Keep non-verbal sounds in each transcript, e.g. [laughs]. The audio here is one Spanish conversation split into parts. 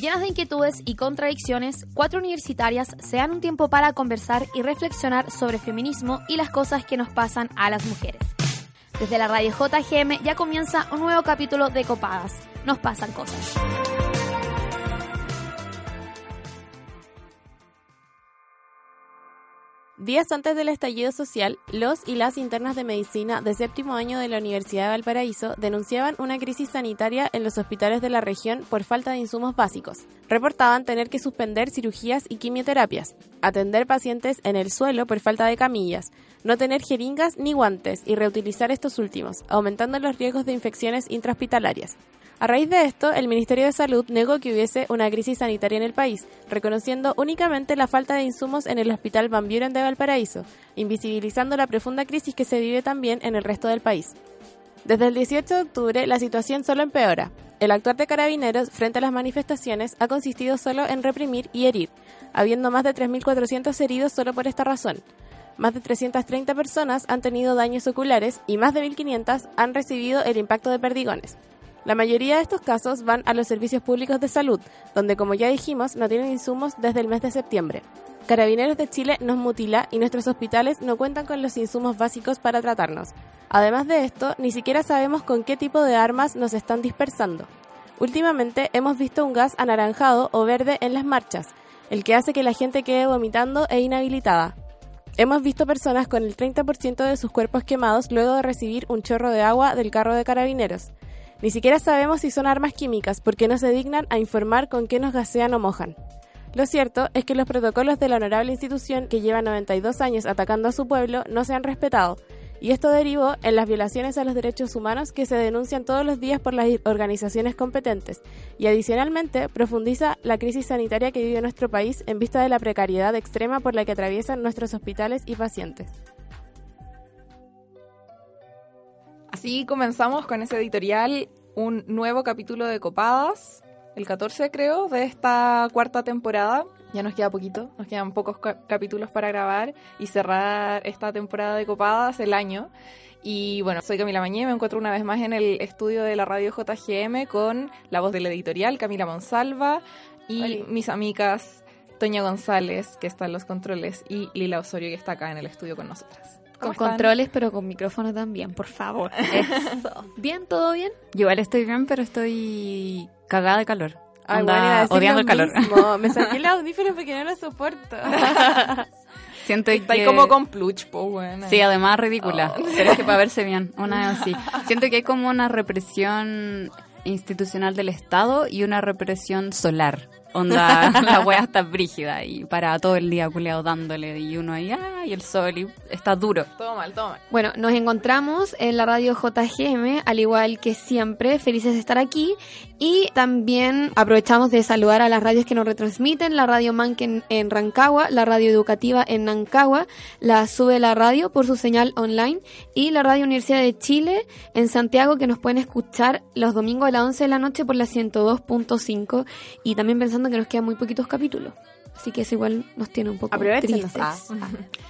Llenas de inquietudes y contradicciones, cuatro universitarias se dan un tiempo para conversar y reflexionar sobre feminismo y las cosas que nos pasan a las mujeres. Desde la radio JGM ya comienza un nuevo capítulo de Copadas. Nos pasan cosas. Días antes del estallido social, los y las internas de medicina de séptimo año de la Universidad de Valparaíso denunciaban una crisis sanitaria en los hospitales de la región por falta de insumos básicos. Reportaban tener que suspender cirugías y quimioterapias, atender pacientes en el suelo por falta de camillas, no tener jeringas ni guantes y reutilizar estos últimos, aumentando los riesgos de infecciones intrahospitalarias. A raíz de esto, el Ministerio de Salud negó que hubiese una crisis sanitaria en el país, reconociendo únicamente la falta de insumos en el Hospital Van Buren de Valparaíso, invisibilizando la profunda crisis que se vive también en el resto del país. Desde el 18 de octubre, la situación solo empeora. El actuar de carabineros frente a las manifestaciones ha consistido solo en reprimir y herir, habiendo más de 3.400 heridos solo por esta razón. Más de 330 personas han tenido daños oculares y más de 1.500 han recibido el impacto de perdigones. La mayoría de estos casos van a los servicios públicos de salud, donde como ya dijimos no tienen insumos desde el mes de septiembre. Carabineros de Chile nos mutila y nuestros hospitales no cuentan con los insumos básicos para tratarnos. Además de esto, ni siquiera sabemos con qué tipo de armas nos están dispersando. Últimamente hemos visto un gas anaranjado o verde en las marchas, el que hace que la gente quede vomitando e inhabilitada. Hemos visto personas con el 30% de sus cuerpos quemados luego de recibir un chorro de agua del carro de carabineros. Ni siquiera sabemos si son armas químicas porque no se dignan a informar con qué nos gasean o mojan. Lo cierto es que los protocolos de la honorable institución que lleva 92 años atacando a su pueblo no se han respetado, y esto derivó en las violaciones a los derechos humanos que se denuncian todos los días por las organizaciones competentes, y adicionalmente profundiza la crisis sanitaria que vive nuestro país en vista de la precariedad extrema por la que atraviesan nuestros hospitales y pacientes. Así comenzamos con ese editorial, un nuevo capítulo de Copadas, el 14 creo, de esta cuarta temporada. Ya nos queda poquito, nos quedan pocos capítulos para grabar y cerrar esta temporada de Copadas el año. Y bueno, soy Camila Mañé, me encuentro una vez más en el estudio de la radio JGM con la voz del editorial, Camila Monsalva, y mis amigas Toña González, que está en los controles, y Lila Osorio, que está acá en el estudio con nosotras. Con controles, pero con micrófono también, por favor. [laughs] Eso. ¿Bien? ¿Todo bien? Yo igual estoy bien, pero estoy cagada de calor. Ay, odiando el calor. Me [laughs] saqué el audífono porque no lo soporto. [laughs] Siento Está que... ahí como con pluch, po, bueno. Sí, además ridícula. Oh. Pero es que para verse bien, una así. Siento que hay como una represión institucional del Estado y una represión solar. Onda, [laughs] la wea está brígida y para todo el día culeado dándole y uno ahí, ay, el sol y está duro. Todo mal, todo mal. Bueno, nos encontramos en la radio JGM, al igual que siempre, felices de estar aquí y también aprovechamos de saludar a las radios que nos retransmiten, la radio Manque en, Rancagua, la radio educativa en Nancagua, la Sube la Radio por su señal online y la radio Universidad de Chile en Santiago que nos pueden escuchar los domingos a las 11 de la noche por la 102.5 y también pensando que nos quedan muy poquitos capítulos. Así que eso igual nos tiene un poco tristes. Ah.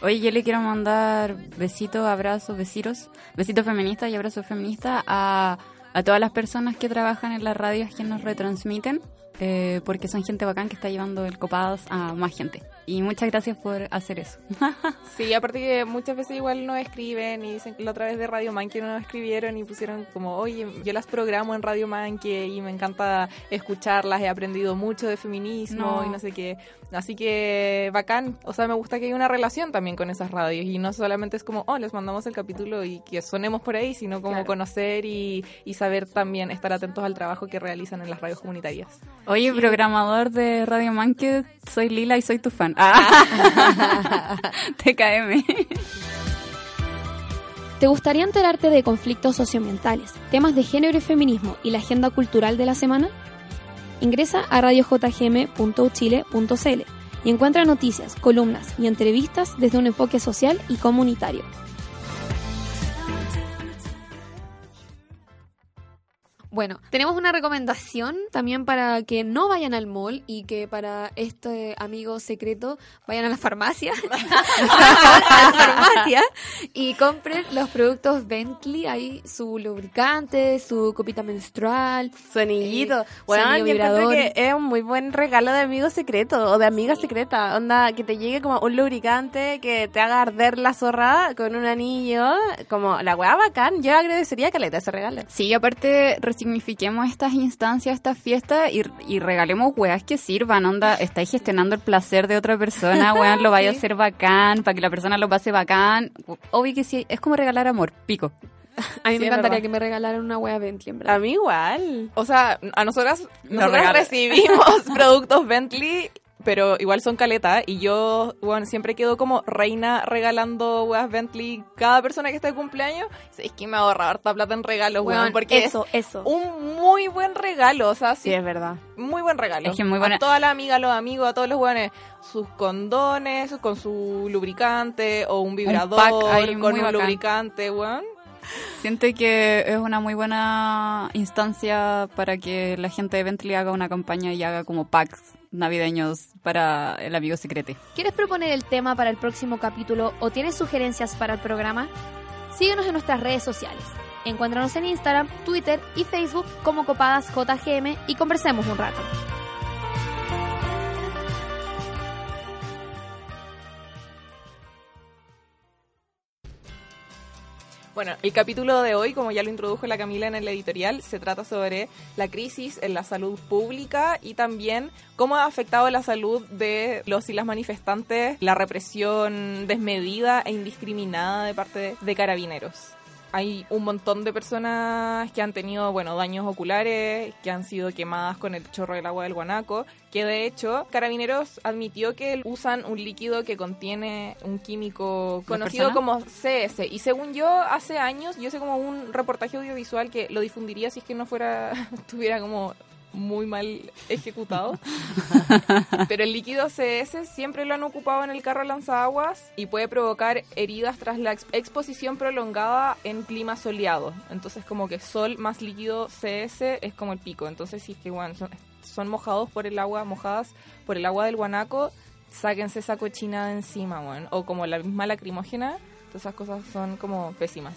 Oye, yo le quiero mandar besitos, abrazos, besitos, besitos feministas y abrazos feministas a, a todas las personas que trabajan en las radios que nos retransmiten, eh, porque son gente bacán que está llevando el copados a más gente. Y muchas gracias por hacer eso. [laughs] sí, aparte que muchas veces igual nos escriben y dicen que la otra vez de Radio Manque nos escribieron y pusieron como, oye, yo las programo en Radio Manque y me encanta escucharlas, he aprendido mucho de feminismo y no sé qué. Así que bacán, o sea, me gusta que haya una relación también con esas radios y no solamente es como, oh, les mandamos el capítulo y que sonemos por ahí, sino como conocer y, y, saber también estar atentos al trabajo que realizan en las radios comunitarias. Oye, programador de Radio Manque, soy Lila y soy tu fan. [laughs] TKM. ¿Te gustaría enterarte de conflictos socioambientales, temas de género y feminismo y la agenda cultural de la semana? Ingresa a radiojgm.uchile.cl y encuentra noticias, columnas y entrevistas desde un enfoque social y comunitario. Bueno, tenemos una recomendación también para que no vayan al mall y que para este amigo secreto vayan a la farmacia. [laughs] a la farmacia y compren los productos Bentley, ahí su lubricante, su copita menstrual, Su anillito. Eh, bueno, su anillo yo vibrador. que es un muy buen regalo de amigo secreto o de amiga secreta. Onda, que te llegue como un lubricante que te haga arder la zorra con un anillo. Como la weá bacán. Yo agradecería que le ese regalo. Sí, y aparte resignifiquemos estas instancias, estas fiestas y, y regalemos weas que sirvan. Onda, estáis gestionando el placer de otra persona, [laughs] weón, lo vaya a hacer bacán, para que la persona lo pase bacán. Obvio que sí, es como regalar amor, pico. A mí Sí, me encantaría verdad. que me regalaran una wea Bentley, en verdad. A mí igual. O sea, a nosotras, nosotras recibimos [laughs] productos Bentley, pero igual son caleta. Y yo, bueno, siempre quedo como reina regalando weas Bentley. Cada persona que está de cumpleaños, es que me ahorra harta plata en regalos, weón, Weón, porque eso, es eso. un muy buen regalo. O sea, Sí, sí, es verdad. muy buen regalo. Es que muy buena- A todas las amigas, los amigos, a todos los weones, sus condones con su lubricante o un vibrador pack ahí con un bacán. lubricante, weón. Siento que es una muy buena instancia para que la gente de Bentley haga una campaña y haga como packs navideños para el amigo secreto. ¿Quieres proponer el tema para el próximo capítulo o tienes sugerencias para el programa? Síguenos en nuestras redes sociales. Encuéntranos en Instagram, Twitter y Facebook como Copadas JGM y conversemos un rato. Bueno, el capítulo de hoy, como ya lo introdujo la Camila en el editorial, se trata sobre la crisis en la salud pública y también cómo ha afectado la salud de los y las manifestantes la represión desmedida e indiscriminada de parte de, de carabineros. Hay un montón de personas que han tenido, bueno, daños oculares, que han sido quemadas con el chorro del agua del guanaco, que de hecho Carabineros admitió que usan un líquido que contiene un químico ¿La conocido como CS. Y según yo, hace años, yo sé como un reportaje audiovisual que lo difundiría si es que no fuera, [laughs] estuviera como muy mal ejecutado. [laughs] Pero el líquido CS siempre lo han ocupado en el carro lanzaguas y puede provocar heridas tras la ex- exposición prolongada en clima soleado. Entonces como que sol más líquido CS es como el pico. Entonces si es que bueno, son, son mojados por el agua, mojadas por el agua del guanaco, sáquense esa cochina de encima, bueno. O como la misma lacrimógena. Todas esas cosas son como pésimas.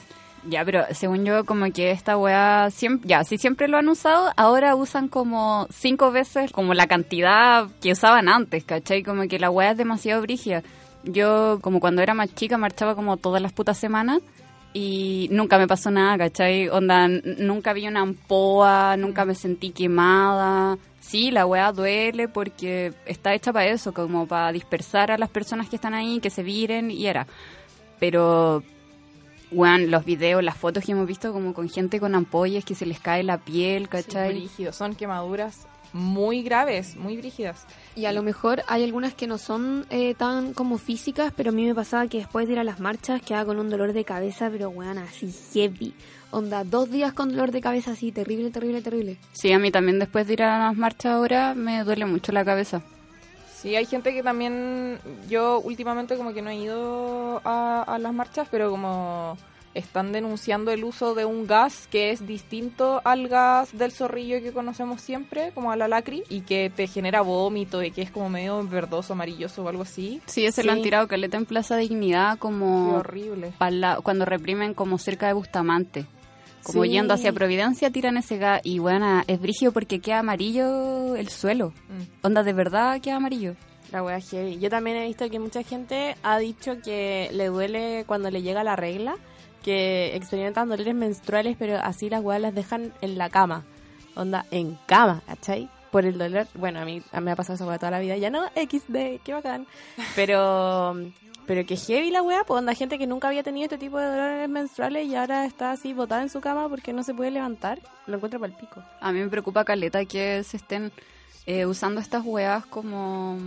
Ya, pero según yo, como que esta weá, ya, si siempre lo han usado, ahora usan como cinco veces como la cantidad que usaban antes, ¿cachai? Como que la weá es demasiado brígida. Yo, como cuando era más chica, marchaba como todas las putas semanas y nunca me pasó nada, ¿cachai? Onda, nunca vi una ampoa, nunca me sentí quemada. Sí, la weá duele porque está hecha para eso, como para dispersar a las personas que están ahí, que se viren y era. Pero Weón, los videos, las fotos que hemos visto como con gente con ampollas que se les cae la piel, Sí, ¿cachai? brígido. Son quemaduras muy graves, muy brígidas. Y a lo mejor hay algunas que no son eh, tan como físicas, pero a mí me pasaba que después de ir a las marchas quedaba con un dolor de cabeza, pero weón, así heavy. Onda, dos días con dolor de cabeza así, terrible, terrible, terrible. Sí, a mí también después de ir a las marchas ahora me duele mucho la cabeza. Sí, hay gente que también, yo últimamente como que no he ido a, a las marchas, pero como están denunciando el uso de un gas que es distinto al gas del zorrillo que conocemos siempre, como a la lacri, y que te genera vómito y que es como medio verdoso, amarilloso o algo así. Sí, ese lo han Sí. tirado caleta en Plaza Dignidad Qué como horrible. pa' la- cuando reprimen como cerca de Bustamante. Como Sí. yendo hacia Providencia tiran ese gas y bueno, es brígido porque queda amarillo el suelo. Mm. Onda, de verdad queda amarillo. La wea heavy. Yo también he visto que mucha gente ha dicho que le duele cuando le llega la regla, que experimentan dolores menstruales, pero así las weas las dejan en la cama. Onda, en cama, ¿cachai? Por el dolor. Bueno, a mí, me ha pasado esa wea toda la vida. Ya no, XD, qué bacán. Pero, pero que heavy la wea, pues onda, gente que nunca había tenido este tipo de dolores menstruales y ahora está así botada en su cama porque no se puede levantar. Lo encuentro para el pico. A mí me preocupa caleta que se estén eh, usando estas weas como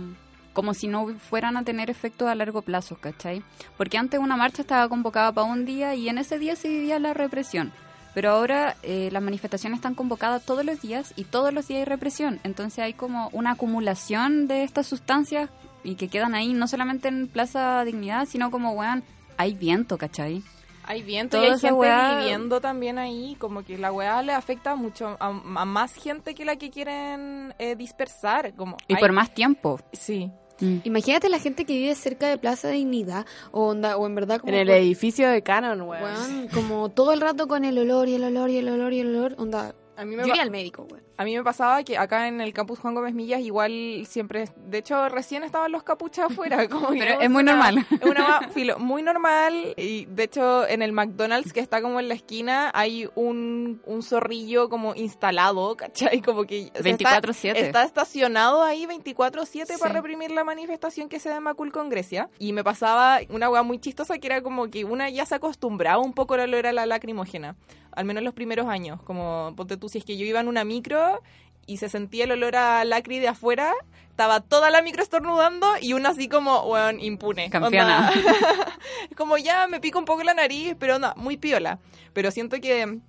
como si no fueran a tener efectos a largo plazo, ¿cachai? Porque antes una marcha estaba convocada para un día y en ese día se vivía la represión. Pero ahora eh, las manifestaciones están convocadas todos los días y todos los días hay represión. Entonces hay como una acumulación de estas sustancias y que quedan ahí no solamente en Plaza Dignidad, sino como, weón, hay viento, ¿cachai? Hay viento Toda y hay gente weá- viviendo también ahí, como que la weá le afecta mucho a, a más gente que la que quieren eh, dispersar. Como Y hay- por más tiempo. Sí. Mm. Imagínate la gente que vive cerca de Plaza Dignidad o, onda, o en verdad como... En el por- edificio de Canon, weón. weón, como todo el rato con el olor y el olor y el olor y el olor. Onda, A mí yo me iría pa- al médico, weón. A mí me pasaba que acá en el campus Juan Gómez Millas igual siempre, de hecho recién estaban los capuchas afuera. [laughs] Como Pero es muy una- normal. Es una filo, muy normal y de hecho en el McDonald's que está como en la esquina hay un, un zorrillo como instalado, [laughs] ¿cachai? Como que... o sea, está- 24/7. Está, estacionado ahí 24/7 Sí. para reprimir la manifestación que se da en Macul con Grecia. Y me pasaba una weá muy chistosa que era como que una ya se acostumbraba un poco al olor a la lacrimógena al menos los primeros años. Como, ponte tú, si es que yo iba en una micro y se sentía el olor a lacri de afuera, estaba toda la micro estornudando y una así como, weón, impune. Campeona. [laughs] Como ya me pico un poco la nariz, pero no, muy piola. Pero siento que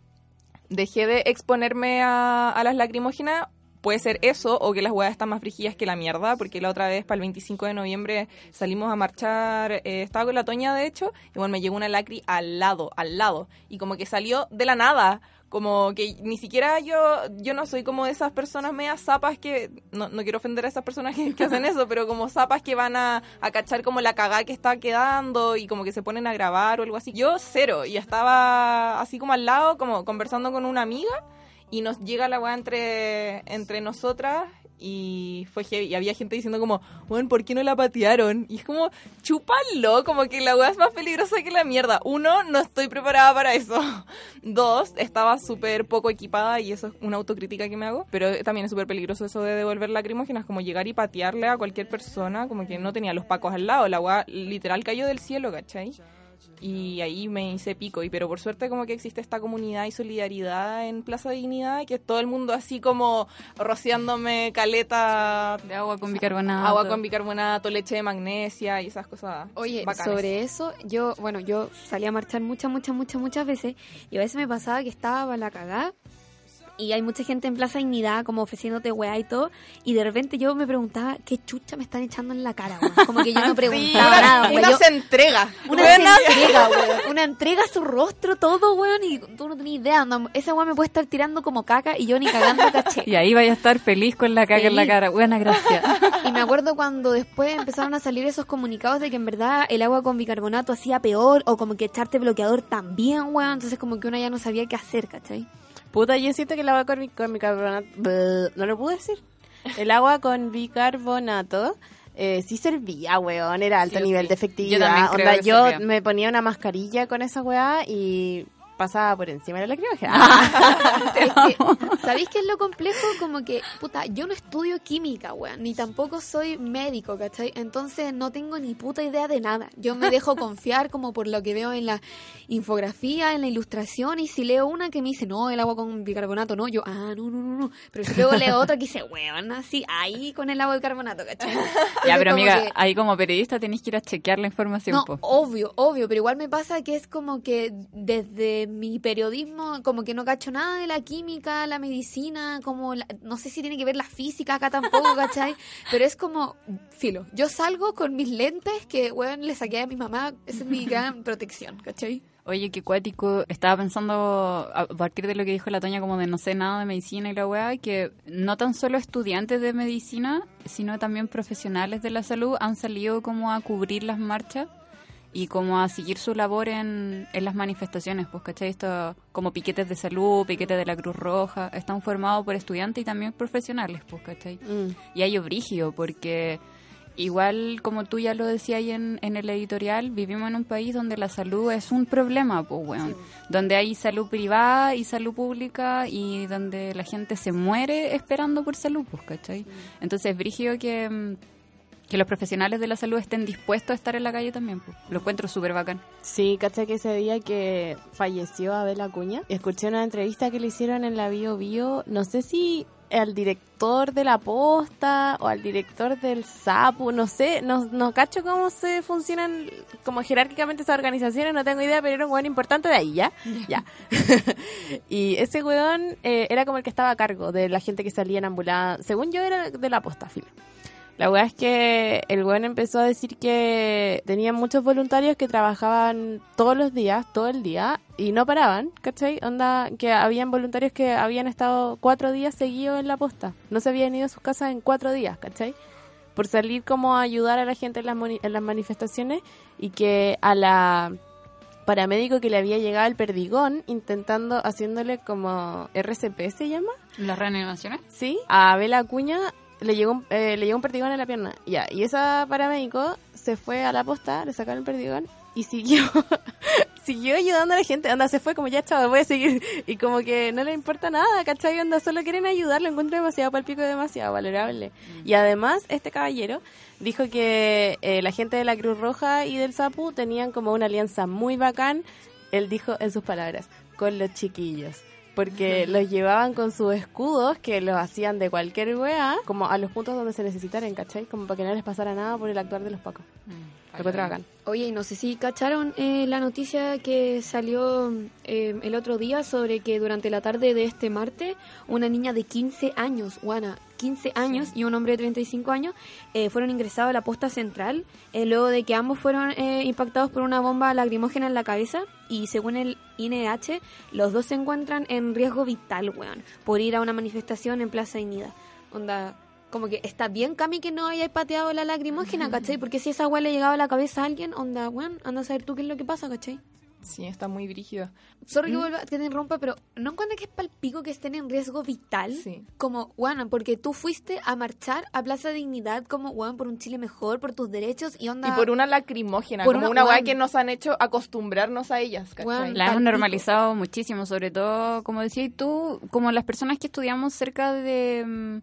dejé de exponerme a, a las lacrimógenas. Puede ser eso o que las huevas están más frígidas que la mierda, porque la otra vez, para el 25 de noviembre, salimos a marchar, eh, estaba con la Toña, de hecho, y bueno, me llegó una lacri al lado, al lado, y como que salió de la nada, como que ni siquiera yo, yo no soy como de esas personas medias zapas que, no, no quiero ofender a esas personas que, que hacen eso, pero como zapas que van a, a cachar como la cagada que está quedando y como que se ponen a grabar o algo así. Yo cero, y estaba así como al lado, como conversando con una amiga, y nos llega la weá entre, entre nosotras y fue heavy. Y había gente diciendo como, bueno, ¿por qué no la patearon? Y es como, chúpalo, como que la weá es más peligrosa que la mierda. Uno, no estoy preparada para eso. [laughs] Dos, estaba súper poco equipada y eso es una autocrítica que me hago. Pero también es súper peligroso eso de devolver lacrimógenas, como llegar y patearle a cualquier persona, como que no tenía los pacos al lado. La weá literal cayó del cielo, ¿cachai? Y ahí me hice pico y pero por suerte como que existe esta comunidad y solidaridad en Plaza Dignidad que es todo el mundo así como rociándome caleta De agua con bicarbonato. agua con bicarbonato leche de magnesia y esas cosas Oye, bacanes. sobre eso, yo, bueno, yo salí a marchar muchas, muchas, muchas, muchas veces y a veces me pasaba que estaba para la cagada y hay mucha gente en Plaza Dignidad como ofreciéndote weá y todo y de repente yo me preguntaba qué chucha me están echando en la cara, weón? Como que yo no [laughs] preguntaba una, nada, una Yo- se entrega Una Buena- se entrega, weón. Una entrega a su rostro, todo, weón. Y tú no tenías idea. onda, esa weón me puede estar tirando como caca y yo ni cagando caché. Y ahí vaya a estar feliz con la caca en la cara. Buena gracia. [laughs] Y me acuerdo cuando después empezaron a salir esos comunicados de que en verdad el agua con bicarbonato hacía peor o como que echarte bloqueador también, weón. Entonces como que uno ya no sabía qué hacer, ¿cachai? Puta, yo siento que el agua con, con bicarbonato... Bleh, No lo pude decir. El agua con bicarbonato... eh, sí servía, weón, era alto Sí, nivel sí. de efectividad. Yo Onda, yo me ponía una mascarilla con esa weá y pasaba por encima de la lacrimógena. [laughs] Que, [laughs] ¿Sabéis qué es lo complejo? Como que, puta, yo no estudio química, weón, ni tampoco soy médico, ¿cachai? Entonces no tengo ni puta idea de nada. Yo me dejo [laughs] confiar como por lo que veo en la infografía, en la ilustración, y si leo una que me dice, no, el agua con bicarbonato, no, yo, ah, no, no, no, no. Pero si luego leo otra que dice, weón, así, ahí con el agua de carbonato, ¿cachai? ya, pero amiga, que- ahí como periodista tenés que ir a chequear la información. no, po. obvio, obvio, pero igual me pasa que es como que desde mi periodismo, como que no cacho nada de la química, la medicina, como, la- no sé si tiene que ver la física acá tampoco, ¿cachai? [laughs] Pero es como, filo, yo salgo con mis lentes que, weón, le saqué a mi mamá, esa es mi [laughs] gran protección, ¿cachai? Oye, qué cuático. Estaba pensando, a partir de lo que dijo la Toña, como de no sé nada de medicina y la weá, que no tan solo estudiantes de medicina, sino también profesionales de la salud han salido como a cubrir las marchas y como a seguir su labor en, en las manifestaciones, pues, ¿cachai? Esto, como piquetes de salud, piquetes de la Cruz Roja, están formados por estudiantes y también profesionales, pues, ¿cachai? Mm. Y hay obrigio, porque igual, como tú ya lo decías ahí en, en el editorial, vivimos en un país donde la salud es un problema, pues, weón. Donde hay salud privada y salud pública y donde la gente se muere esperando por salud, pues, ¿cachai? Entonces, es brigio que, mm, que los profesionales de la salud estén dispuestos a estar en la calle también, pues. Lo encuentro súper bacán. Sí, caché que ese día que falleció Abel Acuña, escuché una entrevista que le hicieron en la Bio Bio, no sé si al director de la posta o al director del SAPU, no sé, no, no cacho cómo se funcionan como jerárquicamente esas organizaciones, no tengo idea, pero era un weón importante de ahí, ¿ya? Ya. [laughs] y ese weón eh, era como el que estaba a cargo de la gente que salía en ambulancia, según yo era de la posta, filo. La weá es que el weón empezó a decir que tenían muchos voluntarios que trabajaban todos los días, todo el día, y no paraban, ¿cachai? Onda, que habían voluntarios que habían estado cuatro días seguidos en la posta. No se habían ido a sus casas en cuatro días, ¿cachai? Por salir como a ayudar a la gente en las, en las manifestaciones y que a la paramédico que le había llegado el perdigón intentando, haciéndole como RCP se llama, ¿Las reanimaciones? ¿sí? A Bela Acuña le llegó un, eh, le llegó un perdigón en la pierna. Ya, y esa paramédico se fue a la posta, le sacaron el perdigón y siguió [laughs] siguió ayudando a la gente. Anda, se fue como ya, chao, voy a seguir. Y como que no le importa nada, ¿cachai? Onda, solo quieren ayudar, lo encuentro demasiado palpico y demasiado valorable. Y además, este caballero dijo que eh, la gente de la Cruz Roja y del Sapu tenían como una alianza muy bacán, él dijo en sus palabras, con los chiquillos. Porque los llevaban con sus escudos, que los hacían de cualquier weá, como a los puntos donde se necesitaran, ¿cachai? Como para que no les pasara nada por el actuar de los pacos. Lo encuentro bacán. Oye, y no sé si cacharon eh, la noticia que salió eh, el otro día sobre que durante la tarde de este martes, una niña de 15 años, Juana, 15 años y un hombre de 35 años, eh, fueron ingresados a la posta central eh, luego de que ambos fueron eh, impactados por una bomba lacrimógena en la cabeza y según el INH, los dos se encuentran en riesgo vital, weón, por ir a una manifestación en Plaza Inida. Onda, como que está bien, Cami, que no haya pateado la lacrimógena, ¿cachai? Porque si esa weá le llegaba a la cabeza a alguien, onda, weón, anda a saber tú qué es lo que pasa, ¿cachai? Sí, está muy brígido. Sorry que, vuelva, que te interrumpa, pero ¿no encuentras que es palpico que estén en riesgo vital? Sí. Como, weón, porque tú fuiste a marchar a Plaza Dignidad como, weón, por un Chile mejor, por tus derechos y onda... Y por una lacrimógena, Por como una- weá que nos han hecho acostumbrarnos a ellas, ¿cachai? La hemos normalizado muchísimo, sobre todo, como decías tú, como las personas que estudiamos cerca de, mm,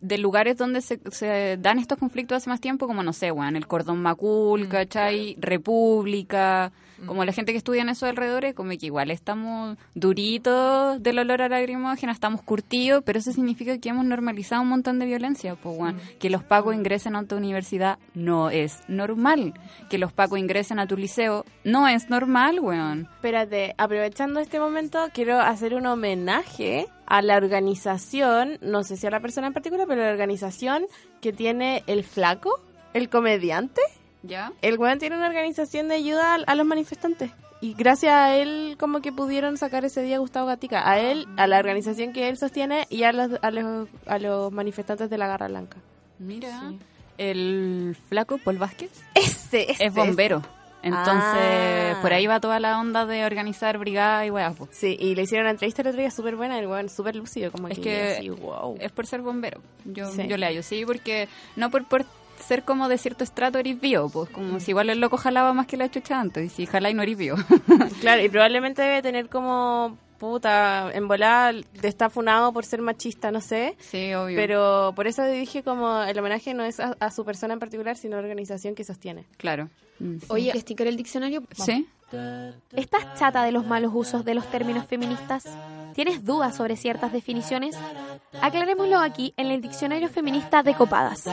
de lugares donde se, se dan estos conflictos hace más tiempo, como no sé, weón, el Cordón Macul, Mm, ¿cachai? República, como la gente que estudia en esos alrededores, como que igual estamos duritos del olor a lacrimógena, estamos curtidos, pero eso significa que hemos normalizado un montón de violencia, pues, weón. Que los pacos ingresen a tu universidad no es normal. Que los pacos ingresen a tu liceo no es normal, weón. Espérate, aprovechando este momento, quiero hacer un homenaje a la organización, no sé si a la persona en particular, pero la organización que tiene el flaco, el comediante. ¿Ya? El weón tiene una organización de ayuda a, a los manifestantes. Y gracias a él, como que pudieron sacar ese día a Gustavo Gatica. A él, a la organización que él sostiene y a los, a los, a los manifestantes de la Garra Blanca. Mira. Sí. El flaco Paul Vázquez Ese, ese es bombero. Entonces, Ah. por ahí va toda la onda de organizar brigada y weas. po. Sí, y le hicieron una entrevista el otro día súper buena, el weón súper lúcido, como Es que, que así, wow. Es por ser bombero. Yo, Sí. yo le hallo, sí, porque no por, por ser como de cierto estrato eres bio, pues como si igual el loco jalaba más que la chucha antes, y si jala y no eres bio. Claro, y probablemente debe tener como puta, en volada te está funado por ser machista, no sé. sí, obvio. Pero por eso dije como el homenaje no es a, a su persona en particular, sino a la organización que sostiene. Claro. Mm. Oye, esticar el diccionario. ¿Sí? ¿Estás chata de los malos usos de los términos feministas? ¿Tienes dudas sobre ciertas definiciones? Aclarémoslo aquí en el Diccionario Feminista de Copadas.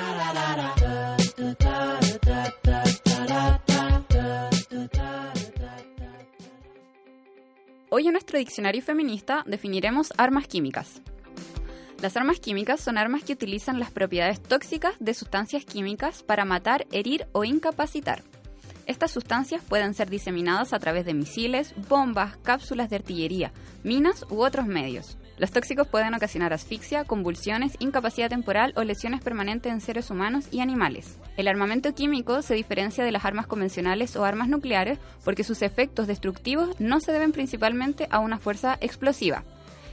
Hoy en nuestro diccionario feminista definiremos armas químicas. Las armas químicas son armas que utilizan las propiedades tóxicas de sustancias químicas para matar, herir o incapacitar. Estas sustancias pueden ser diseminadas a través de misiles, bombas, cápsulas de artillería, minas u otros medios. Los tóxicos pueden ocasionar asfixia, convulsiones, incapacidad temporal o lesiones permanentes en seres humanos y animales. El armamento químico se diferencia de las armas convencionales o armas nucleares porque sus efectos destructivos no se deben principalmente a una fuerza explosiva.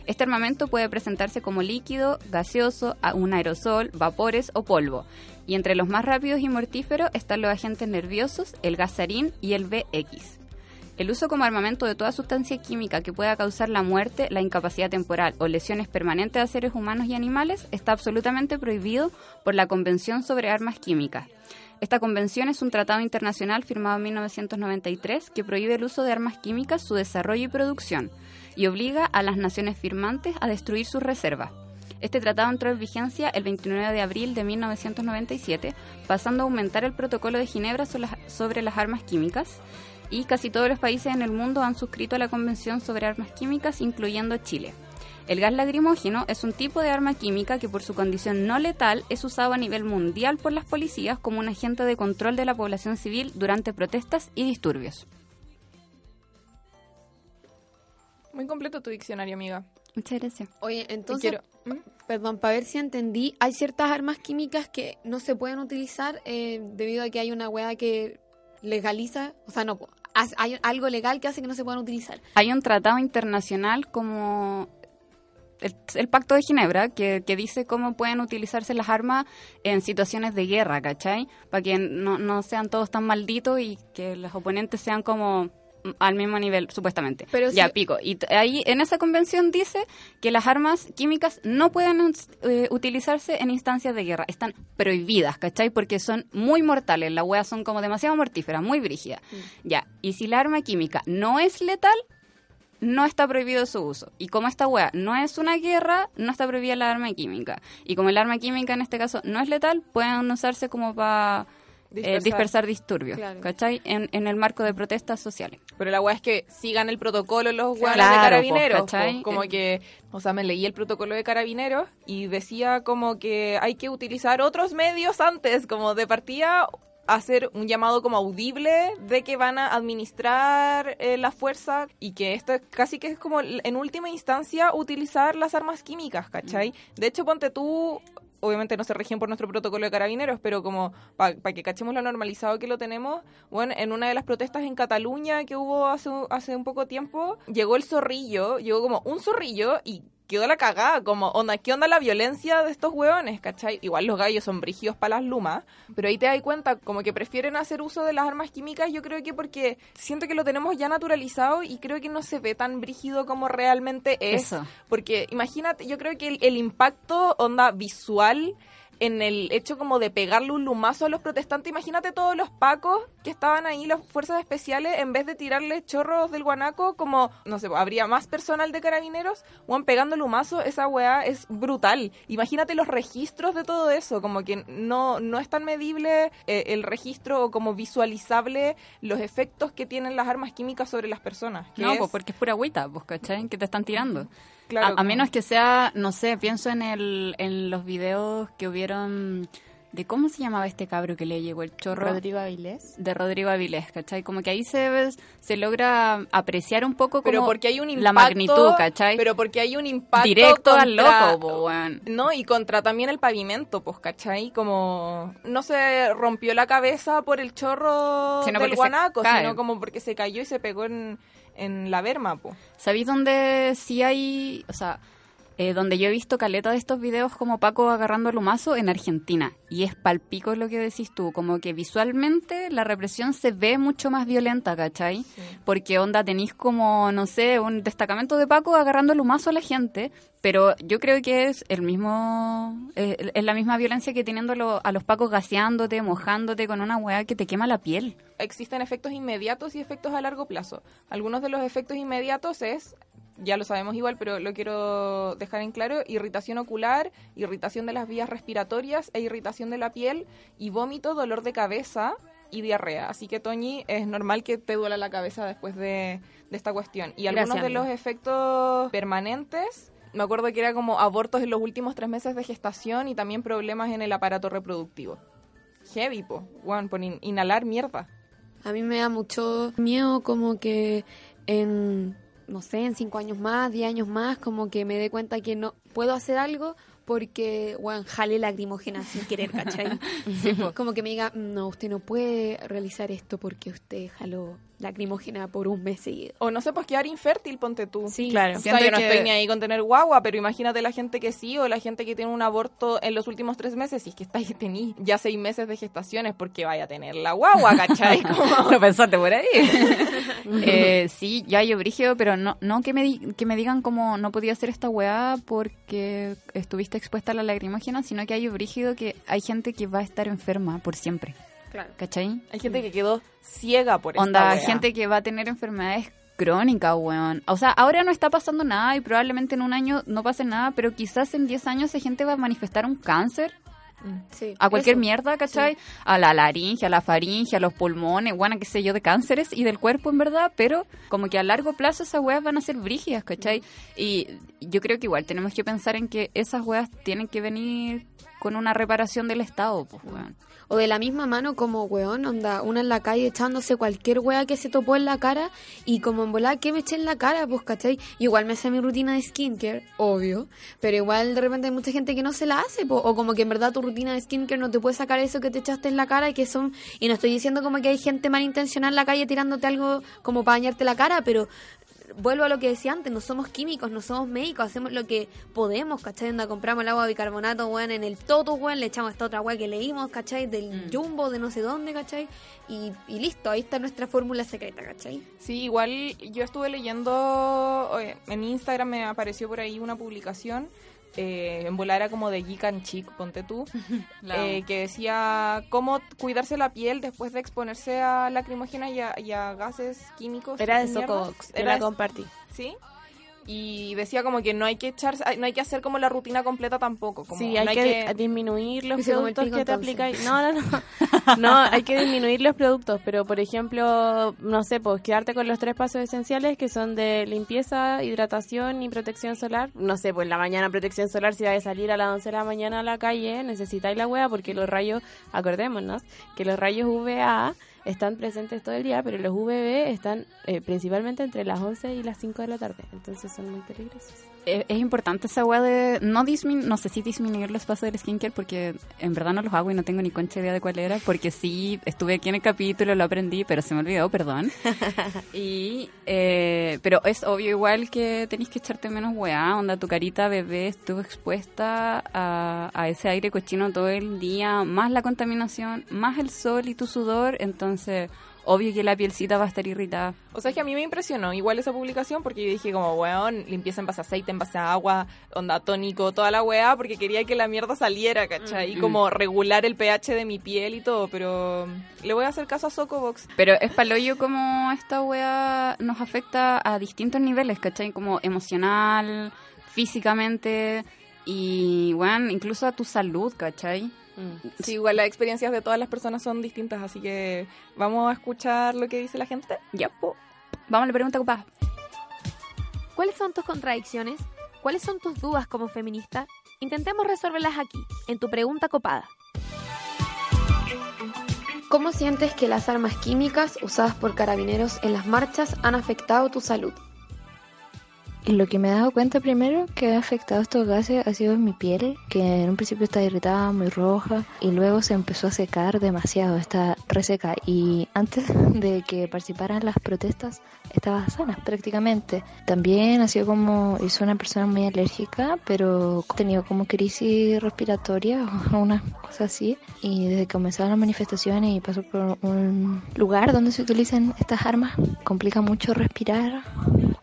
Este armamento puede presentarse como líquido, gaseoso, un aerosol, vapores o polvo. Y entre los más rápidos y mortíferos están los agentes nerviosos, el gasarín y el VX. El uso como armamento de toda sustancia química que pueda causar la muerte, la incapacidad temporal o lesiones permanentes a seres humanos y animales está absolutamente prohibido por la Convención sobre Armas Químicas. Esta convención es un tratado internacional firmado en 1993 que prohíbe el uso de armas químicas, su desarrollo y producción, y obliga a las naciones firmantes a destruir sus reservas. Este tratado entró en vigencia el 29 de abril de 1997, pasando a aumentar el protocolo de Ginebra sobre las armas químicas, y casi todos los países en el mundo han suscrito a la Convención sobre Armas Químicas, incluyendo Chile. El gas lacrimógeno es un tipo de arma química que por su condición no letal es usado a nivel mundial por las policías como un agente de control de la población civil durante protestas y disturbios. Muy completo tu diccionario, amiga. Muchas gracias. Oye, entonces, quiero- ¿Mm? perdón, para ver si entendí, hay ciertas armas químicas que no se pueden utilizar eh, debido a que hay una hueá que legaliza, o sea, no, hay algo legal que hace que no se puedan utilizar. Hay un tratado internacional como el, Pacto de Ginebra que, que dice cómo pueden utilizarse las armas en situaciones de guerra, ¿cachai? Para que no, no sean todos tan malditos y que los oponentes sean como al mismo nivel, supuestamente. Pero ya, si- pico. Y ahí en esa convención dice que las armas químicas no pueden eh, utilizarse en instancias de guerra. Están prohibidas, ¿cachai? Porque son muy mortales. Las weas son como demasiado mortíferas, muy brígidas. Ya. Y si la arma química no es letal, no está prohibido su uso. Y como esta wea no es una guerra, no está prohibida la arma química. Y como el arma química en este caso no es letal, pueden usarse como para Dispersar. dispersar disturbios, Claro. ¿cachai? En, en el marco de protestas sociales. Pero la weá es que sigan el protocolo los weones Claro, de carabineros. po. como que, o sea, me leí el protocolo de carabineros y decía como que hay que utilizar otros medios antes, como de partida hacer un llamado como audible de que van a administrar eh, la fuerza y que esto es casi que es como en última instancia utilizar las armas químicas, ¿cachai? De hecho, ponte tú, obviamente no se rigen por nuestro protocolo de carabineros, pero como para que cachemos lo normalizado que lo tenemos, bueno, en una de las protestas en Cataluña que hubo hace, hace un poco tiempo, llegó el zorrillo, llegó como un zorrillo y quedó la cagada, como, onda, ¿qué onda la violencia de estos hueones, cachai? Igual los gallos son brígidos para las lumas, pero ahí te das cuenta, como que prefieren hacer uso de las armas químicas, yo creo que porque siento que lo tenemos ya naturalizado y creo que no se ve tan brígido como realmente es. Eso. Porque imagínate, yo creo que el, el impacto onda visual en el hecho como de pegarle un lumazo a los protestantes, imagínate todos los pacos que estaban ahí, las fuerzas especiales, en vez de tirarle chorros del guanaco, como, no sé, habría más personal de carabineros, weón, pegando lumazo, esa weá es brutal. Imagínate los registros de todo eso, como que no, no es tan medible eh, el registro o como visualizable los efectos que tienen las armas químicas sobre las personas. que No, es- pues porque es pura agüita, pues, ¿cachai? Que te están tirando. Claro, a, menos que sea, no sé, pienso en el en los videos que hubieron de cómo se llamaba este cabro que le llegó el chorro Rodrigo Avilés. de Rodrigo Avilés, ¿cachai? Como que ahí se se logra apreciar un poco como pero porque hay un impacto, la magnitud, ¿cachai? Pero porque hay un impacto Directo al contra- loco, po. No, y contra también el pavimento, pues, ¿cachai? Como no se rompió la cabeza por el chorro Sino del guanaco, sino como porque se cayó y se pegó en, en la berma, pues. ¿Sabéis dónde sí hay, o sea, eh, donde yo he visto caleta de estos videos como Paco agarrando el humazo en Argentina? Y es palpico lo que decís tú, como que visualmente la represión se ve mucho más violenta, ¿cachai? Porque onda tenéis como, no sé, un destacamento de Paco agarrando el humazo a la gente, pero yo creo que es el mismo, eh, es la misma violencia que teniendo a los Pacos gaseándote, mojándote con una weá que te quema la piel. Existen efectos inmediatos y efectos a largo plazo. Algunos de los efectos inmediatos es, ya lo sabemos igual, pero lo quiero dejar en claro, irritación ocular, irritación de las vías respiratorias e irritación de la piel y vómito, dolor de cabeza y diarrea. Así que, Toñi, es normal que te duela la cabeza después de, de esta cuestión. Y algunos Gracias, de los efectos permanentes, me acuerdo que era como abortos en los últimos tres meses de gestación y también problemas en el aparato reproductivo. Heavy, po. Weón, por in- inhalar mierda. A mí me da mucho miedo como que en, no sé, en cinco años más, diez años más, como que me dé cuenta que no puedo hacer algo porque, bueno, jale lacrimógena sin querer, ¿cachai? [laughs] como que me diga, no, usted no puede realizar esto porque usted jaló lacrimógena por un mes seguido. O no sé, pues quedar infértil, ponte tú. Sí, Claro. O sea, yo no que- estoy ni ahí con tener guagua, pero imagínate la gente que sí o la gente que tiene un aborto en los últimos tres meses. Si es que estáis tení ya seis meses de gestaciones porque vaya a tener la guagua, ¿cachai? [laughs] Como- Lo pensaste por ahí. [laughs] eh, sí, ya yo brigio, pero no, no que me, di- que me digan como no podía hacer esta weá porque estuviste expuesta a la lacrimógena, sino que hay brígido que hay gente que va a estar enferma por siempre. Claro. ¿Cachai? Hay gente que quedó ciega por esta Onda, wea. gente que va a tener enfermedades crónicas, weón. O sea, ahora no está pasando nada y probablemente en un año no pase nada, pero quizás en 10 años esa gente va a manifestar un cáncer Sí, a cualquier eso. mierda, ¿cachai? A la laringe, a la faringe, a los pulmones, bueno, qué sé yo, de cánceres y del cuerpo, en verdad, pero como que a largo plazo esas weas van a ser brígidas, ¿cachai? Y yo creo que igual tenemos que pensar en que esas weas tienen que venir con una reparación del Estado, pues, weón. O de la misma mano como, weón, onda, una en la calle echándose cualquier wea que se topó en la cara y como en volada, ¿qué me eché en la cara? Pues, ¿cachai? Igual me hace mi rutina de skincare, obvio, pero igual de repente hay mucha gente que no se la hace, po, o como que en verdad tu rutina de skincare no te puede sacar eso que te echaste en la cara y que son, y no estoy diciendo como que hay gente malintencionada en la calle tirándote algo como para bañarte la cara, pero vuelvo a lo que decía antes, no somos químicos, no somos médicos, hacemos lo que podemos, ¿cachai? Onda, compramos el agua de bicarbonato, weón, en el toto, weón, le echamos esta otra weá que leímos, ¿cachai? Del jumbo, de no sé dónde, ¿cachai? Y, y listo, ahí está nuestra fórmula secreta, ¿cachai? Sí, igual yo estuve leyendo, eh, en Instagram me apareció por ahí una publicación, eh, en volar era como de Geek and Chic, ponte tú, [laughs] eh, que decía cómo cuidarse la piel después de exponerse a lacrimógena y a, y a gases químicos. Era de. Socobox, Era la de- compartí. ¿Sí? Y decía como que no hay que echar, no hay que hacer como la rutina completa tampoco. Como Sí, no hay, que, disminuir los productos pico, que te entonces. aplicáis. No, no, no. [laughs] No, hay que disminuir los productos, pero por ejemplo, no sé, pues quedarte con los tres pasos esenciales que son de limpieza, hidratación y protección solar. No sé, pues en la mañana protección solar, si vais a salir a las 11 de la mañana a la calle, necesitáis la hueá porque los rayos, acordémonos, que los rayos UVA están presentes todo el día, pero los UVB están eh, principalmente entre las 11 y las 5 de la tarde, entonces son muy peligrosos. Es, es importante esa weá de no dismin no sé si disminuir los pasos del skincare porque en verdad no los hago y no tengo ni concha idea de cuál era porque sí estuve aquí en el capítulo, lo aprendí, pero se me olvidó, perdón. [laughs] y eh, pero es obvio igual que tenéis que echarte menos weá, onda tu carita bebé estuvo expuesta a, a ese aire cochino todo el día, más la contaminación, más el sol y tu sudor, entonces obvio que la pielcita va a estar irritada. O sea, es que a mí me impresionó igual esa publicación porque yo dije como, weón, limpieza en base a aceite, en base a agua, onda tónico, toda la weá, porque quería que la mierda saliera, ¿cachai? Y como regular el pH de mi piel y todo, pero le voy a hacer caso a Socobox. Pero es paloyo como esta wea nos afecta a distintos niveles, ¿cachai? Como emocional, físicamente y, bueno, incluso a tu salud, ¿cachai? Sí, igual las experiencias de todas las personas son distintas, así que vamos a escuchar lo que dice la gente. Ya, po. Vamos a la pregunta ocupada. ¿Cuáles son tus contradicciones? ¿Cuáles son tus dudas como feminista? Intentemos resolverlas aquí, en tu pregunta copada. ¿Cómo sientes que las armas químicas usadas por carabineros en las marchas han afectado tu salud? Y lo que me he dado cuenta primero que ha afectado estos gases ha sido mi piel, que en un principio estaba irritada, muy roja, y luego se empezó a secar demasiado, está reseca. Y antes [laughs] de que participara en las protestas, estaba sana prácticamente. También ha sido como, soy una persona muy alérgica, pero he tenido como crisis respiratoria [laughs] o una cosa así. Y desde que comenzaron las manifestaciones y paso por un lugar donde se utilizan estas armas, complica mucho respirar.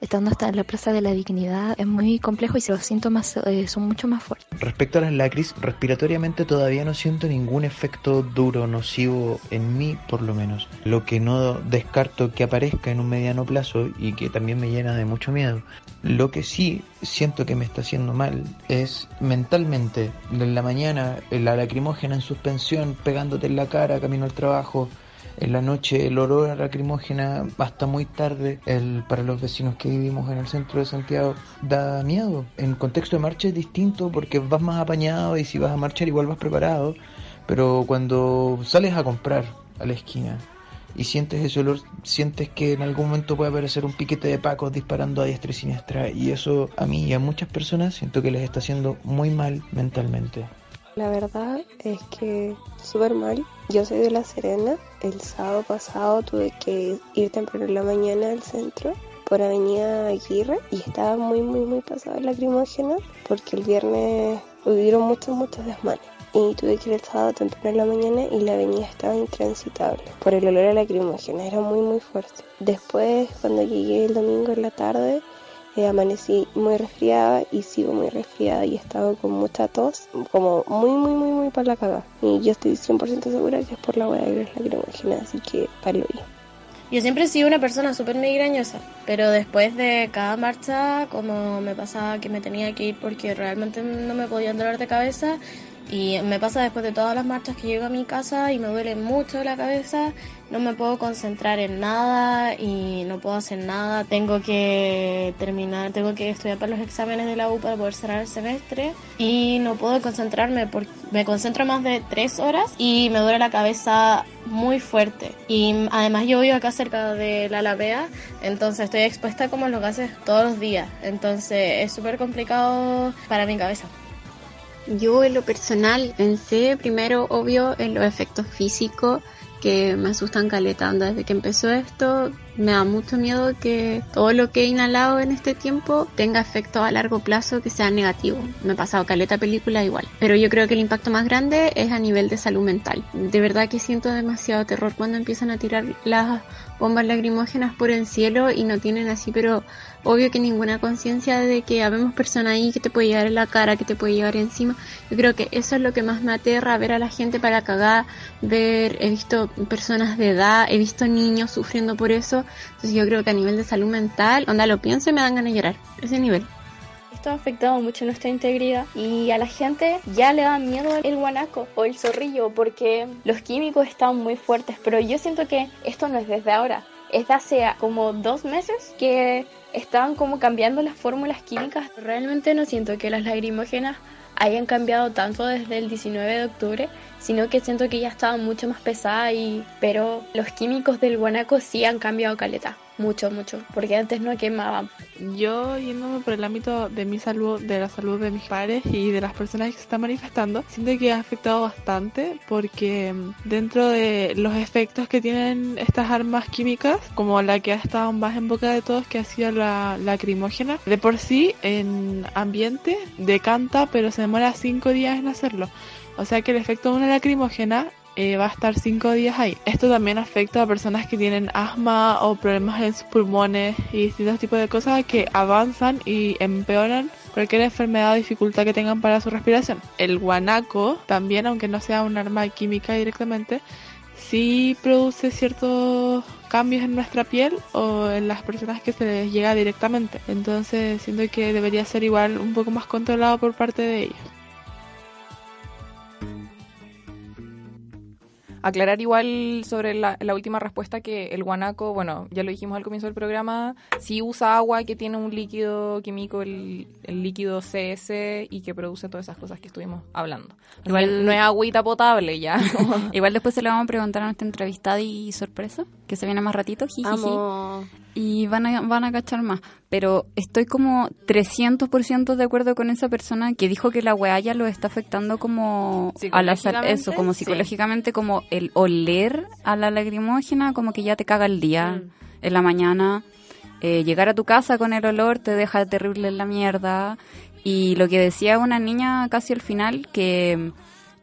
Estando hasta en la Plaza de la Dignidad es muy complejo y los síntomas eh, son mucho más fuertes. Respecto a las lacris, respiratoriamente todavía no siento ningún efecto duro, nocivo en mí por lo menos. Lo que no descarto que aparezca en un mediano plazo y que también me llena de mucho miedo. Lo que sí siento que me está haciendo mal es mentalmente. En la mañana la lacrimógena en suspensión pegándote en la cara camino al trabajo. En la noche el olor a lacrimógena hasta muy tarde el, para los vecinos que vivimos en el centro de Santiago da miedo. En contexto de marcha es distinto porque vas más apañado y si vas a marchar igual vas preparado. Pero cuando sales a comprar a la esquina y sientes ese olor, sientes que en algún momento puede aparecer un piquete de pacos disparando a diestra y siniestra. Y eso a mí y a muchas personas siento que les está haciendo muy mal mentalmente. La verdad es que súper mal. Yo soy de La Serena. El sábado pasado tuve que ir temprano en la mañana al centro por Avenida Aguirre y estaba muy, muy, muy pasada lacrimógena porque el viernes hubieron muchos, muchos desmanes. Y tuve que ir el sábado temprano en la mañana y la avenida estaba intransitable por el olor a lacrimógena, era muy, muy fuerte. Después, cuando llegué el domingo en la tarde, amanecí muy resfriada y sigo muy resfriada y he estado con mucha tos, como muy, muy, muy, muy para la cagada. Y yo estoy 100% segura que es por la hueá de las lacrimógenas, así que palo yo. Yo siempre he sido una persona súper migrañosa, pero después de cada marcha, como me pasaba que me tenía que ir porque realmente no me podía dolor de cabeza, Y me pasa después de todas las marchas que llego a mi casa y me duele mucho la cabeza, no me puedo concentrar en nada y no puedo hacer nada. Tengo que terminar, tengo que estudiar para los exámenes de la U para poder cerrar el semestre y no puedo concentrarme porque me concentro más de tres horas y me duele la cabeza muy fuerte. Y además yo vivo acá cerca de la Alameda, entonces estoy expuesta como a los gases todos los días. Entonces es súper complicado para mi cabeza. Yo en lo personal pensé primero, obvio, en los efectos físicos que me asustan caleta. Desde que empezó esto, me da mucho miedo que todo lo que he inhalado en este tiempo tenga efectos a largo plazo que sean negativos. Me he pasado caleta película igual. Pero yo creo que el impacto más grande es a nivel de salud mental. De verdad que siento demasiado terror cuando empiezan a tirar las bombas lacrimógenas por el cielo y no tienen así, pero obvio que ninguna conciencia de que habemos personas ahí que te puede llegar en la cara, que te puede llegar encima. Yo creo que eso es lo que más me aterra, ver a la gente para cagar, ver, he visto personas de edad, he visto niños sufriendo por eso. Entonces yo creo que a nivel de salud mental, onda lo pienso y me dan ganas de llorar, ese nivel. Esto ha afectado mucho nuestra integridad y a la gente ya le da miedo el guanaco o el zorrillo porque los químicos están muy fuertes, pero yo siento que esto no es desde ahora, es de hace como dos meses que estaban como cambiando las fórmulas químicas. Realmente no siento que las lagrimógenas hayan cambiado tanto desde el 19 de octubre, sino que siento que ya estaban mucho más pesadas y pero los químicos del guanaco sí han cambiado caleta mucho, mucho, porque antes no quemaban. Yo, yéndome por el ámbito de mi salud, de la salud de mis padres y de las personas que se están manifestando, siento que ha afectado bastante porque mm, dentro de los efectos que tienen estas armas químicas, como la que ha estado más en boca de todos, que ha sido la lacrimógena, de por sí en ambiente decanta, pero se demora 5 días en hacerlo. O sea que el efecto de una lacrimógena eh, va a estar cinco días ahí. Esto también afecta a personas que tienen asma o problemas en sus pulmones y distintos tipos de cosas que avanzan y empeoran cualquier enfermedad o dificultad que tengan para su respiración. El guanaco también, aunque no sea un arma química directamente, sí produce ciertos cambios en nuestra piel o en las personas que se les llega directamente. Entonces siento que debería ser igual un poco más controlado por parte de ellos. Aclarar igual sobre la, la, última respuesta que el guanaco, bueno, ya lo dijimos al comienzo del programa, sí usa agua que tiene un líquido químico, el, el líquido CS, y que produce todas esas cosas que estuvimos hablando. Igual no es agüita potable ya. [laughs] igual después se lo vamos a preguntar a nuestra entrevistada y sorpresa, que se viene más ratito. Jijiji y van a, van a cachar más. Pero estoy como 300% de acuerdo con esa persona que dijo que la weá ya lo está afectando como a la eso, como psicológicamente, como el oler a la lagrimógena, como que ya te caga el día Mm. en la mañana. Eh, llegar a tu casa con el olor te deja terrible en la mierda. Y lo que decía una niña casi al final, que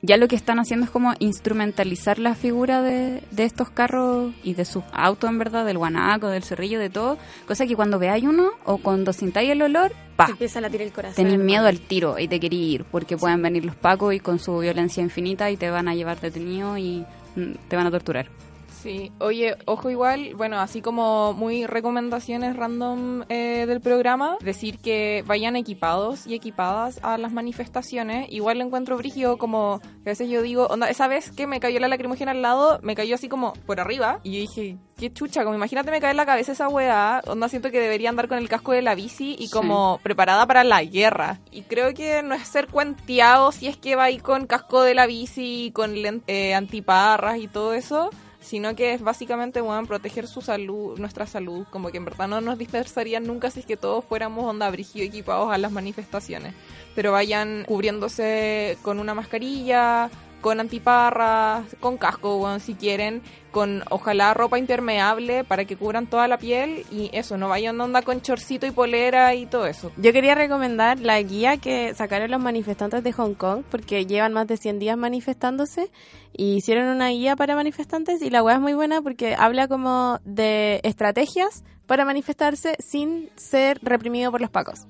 ya lo que están haciendo es como instrumentalizar la figura de, de estos carros y de sus autos, en verdad, del guanaco, del cerrillo, de todo. Cosa que cuando veáis uno o cuando sintáis el olor, pa, empieza a latir el corazón. tenéis miedo al tiro y te queréis ir, porque pueden venir los pacos y con su violencia infinita y te van a llevar detenido y mm, te van a torturar. Sí, oye, ojo igual, bueno, así como muy recomendaciones random eh, del programa, decir que vayan equipados y equipadas a las manifestaciones. Igual lo encuentro brígido como, a veces yo digo, onda, esa vez que me cayó la lacrimógena al lado, me cayó así como por arriba, y yo dije, qué chucha, como imagínate me cae en la cabeza esa weá, onda siento que debería andar con el casco de la bici y como preparada para la guerra. Y creo que no es ser cuenteado si es que va ahí con casco de la bici, con len- eh, antiparras y todo eso sino que es básicamente bueno, proteger su salud, nuestra salud, como que en verdad no nos dispersarían nunca si es que todos fuéramos onda brígido equipados a las manifestaciones, pero vayan cubriéndose con una mascarilla, con antiparras, con casco, si quieren, con ojalá ropa impermeable para que cubran toda la piel y eso, no vayan onda con chorcito y polera y todo eso. Yo quería recomendar la guía que sacaron los manifestantes de Hong Kong, porque llevan más de 100 días manifestándose, y hicieron una guía para manifestantes, y la web es muy buena porque habla como de estrategias para manifestarse sin ser reprimido por los pacos.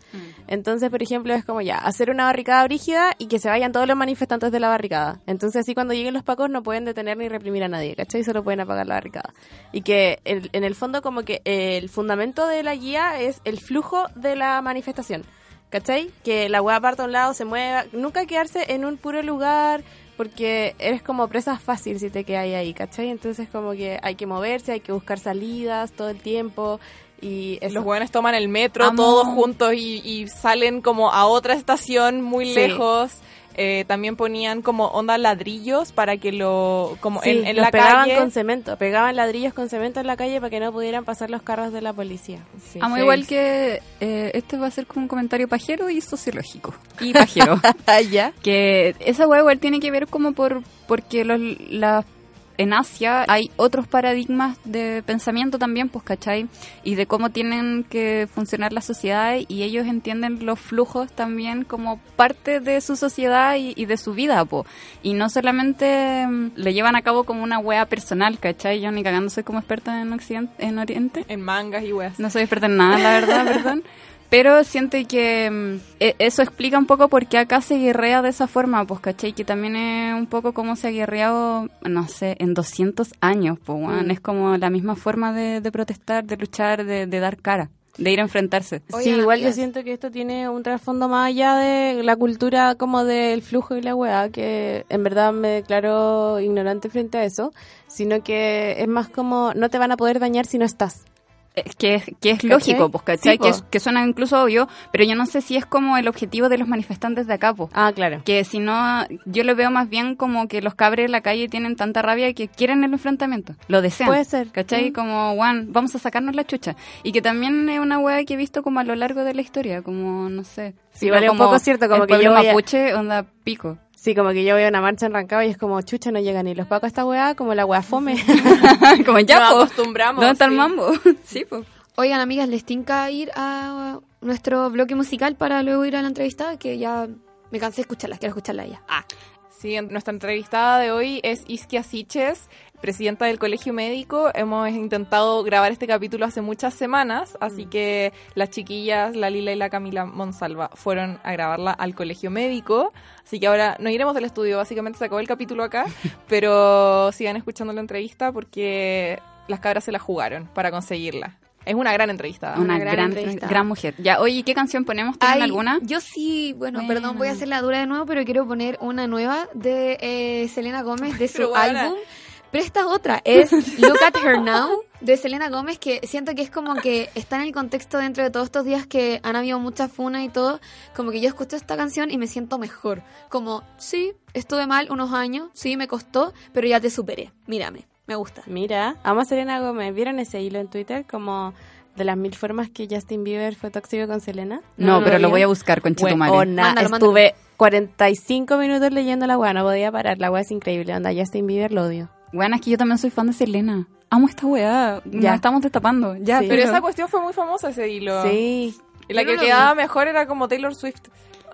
Entonces, por ejemplo, es como ya, hacer una barricada brígida y que se vayan todos los manifestantes de la barricada. Entonces, así cuando lleguen los pacos no pueden detener ni reprimir a nadie, ¿cachai? Solo pueden apagar la barricada. Y que el- en el fondo como que el fundamento de la guía es el flujo de la manifestación. ¿Cachai? Que la weá parta a un lado, se mueva. Nunca quedarse en un puro lugar porque eres como presa fácil si te quedas ahí, ¿cachai? Entonces como que hay que moverse, hay que buscar salidas todo el tiempo. Y eso. Los jóvenes toman el metro Amo. todos juntos y, y salen como a otra estación muy Sí. lejos. Eh, también ponían como onda ladrillos para que lo como Sí, en, en los la pegaban calle con cemento, pegaban ladrillos con cemento en la calle para que no pudieran pasar los carros de la policía. Sí, Amo sí. igual que eh, este va a ser como un comentario pajero y sociológico. Y pajero. [laughs] [laughs] ¿Ya? que esa hueá igual tiene que ver como por porque los, la- en Asia hay otros paradigmas de pensamiento también, pues, ¿cachai? Y de cómo tienen que funcionar las sociedades y ellos entienden los flujos también como parte de su sociedad y, y de su vida, po. Y no solamente mm, lo llevan a cabo como una hueá personal, ¿cachai? Yo ni cagando soy como experta en Occidente, en Oriente. en mangas y weas. No soy experta en nada, la verdad, [laughs] perdón. Pero siento que mm, e- eso explica un poco por qué acá se guerrea de esa forma, pues, ¿cachai? Que también es un poco como se ha guerreado, no sé, en 200 años, pues. Mm. Es como la misma forma de, de protestar, de luchar, de, de dar cara, de ir a enfrentarse. Sí, igual yo siento que esto tiene un trasfondo más allá de la cultura como del flujo y la weá, que en verdad me declaro ignorante frente a eso, sino que es más como no te van a poder dañar si no estás. Es que es, que es lógico, pues, ¿cachai? Sí, que, es- que suena incluso obvio, pero yo no sé si es como el objetivo de los manifestantes de acá, pues. Ah, claro. Que si no, yo lo veo más bien como que los cabres en la calle tienen tanta rabia que quieren el enfrentamiento, lo desean. Puede ser. ¿Cachai? Mm. Como, Juan, vamos a sacarnos la chucha. Y que también es una wea que he visto como a lo largo de la historia, como, no sé. Sí, vale, un poco cierto, como el que yo a- mapuche, onda pico. Sí, como que yo voy a una marcha en Rancagua y es como, chucha, no llegan ni los pacos a esta weá, como la weá fome. [laughs] [laughs] como ya, Nos po. acostumbramos. ¿Dónde está el mambo? [laughs] sí, pues. Oigan, amigas, ¿les tinca ir a nuestro bloque musical para luego ir a la entrevista? Que ya me cansé de escucharla, quiero escucharla a ella. Ah, Sí, en- nuestra entrevistada de hoy es Isquia Siches, presidenta del Colegio Médico. Hemos intentado grabar este capítulo hace muchas semanas, así que las chiquillas, la Lila y la Camila Monsalva, fueron a grabarla al Colegio Médico. Así que ahora no iremos del estudio, básicamente se acabó el capítulo acá, [laughs] pero sigan escuchando la entrevista porque las cabras se la jugaron para conseguirla. Es una gran entrevista. Una, gran gran, entrevista. gran mujer. Ya, oye, ¿qué canción ponemos? ¿Tienen Ay, alguna? Yo sí, bueno, Bueno. perdón, voy a hacer la dura de nuevo, pero quiero poner una nueva de eh, Selena Gómez, de [laughs] su álbum. Pero esta otra es [laughs] Look at Her Now, de Selena Gómez, que siento que es como que está en el contexto dentro de todos estos días que han habido muchas funas y todo, como que yo escucho esta canción y me siento mejor. Como, sí, estuve mal unos años, sí, me costó, pero ya te superé. Mírame, me gusta. Mira, amo a Selena Gómez. ¿Vieron ese hilo en Twitter? Como de las mil formas que Justin Bieber fue tóxico con Selena. No, no pero lo voy a buscar con Chetumare. Buena, Mándalo, mándalo. estuve 45 minutos leyendo la weá, no podía parar. La weá es increíble. Onda, Justin Bieber lo odio. Bueno, es que yo también soy fan de Selena. Amo esta weá. Ya. Nos estamos destapando. Ya, Sí. Pero esa cuestión fue muy famosa ese hilo. Sí. Y la que quedaba mejor era como Taylor Swift.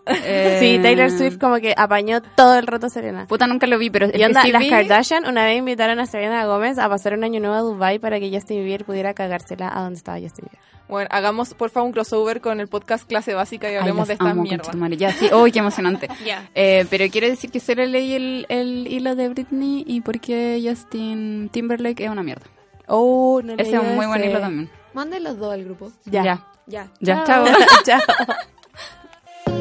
Eh, Sí, Taylor Swift como que apañó todo el rato a Selena. Puta, nunca lo vi, pero el Y onda, que sí las vi- Kardashian una vez invitaron a Selena Gómez a pasar un año nuevo a Dubai para que Justin Bieber pudiera cagársela a donde estaba Justin Bieber. Bueno, hagamos por favor un crossover con el podcast Clase Básica y Ay, hablemos de amo, mierda. conchetumare. Ya, sí. Uy, qué emocionante. [laughs] Eh, pero quiero decir que solo leí el, el hilo de Britney y porque Justin Timberlake es una mierda. Oh, no Ese es un muy buen hilo también. Manden los dos al grupo. Ya. Ya. Ya. Ya, chao. Chao. [laughs] [laughs]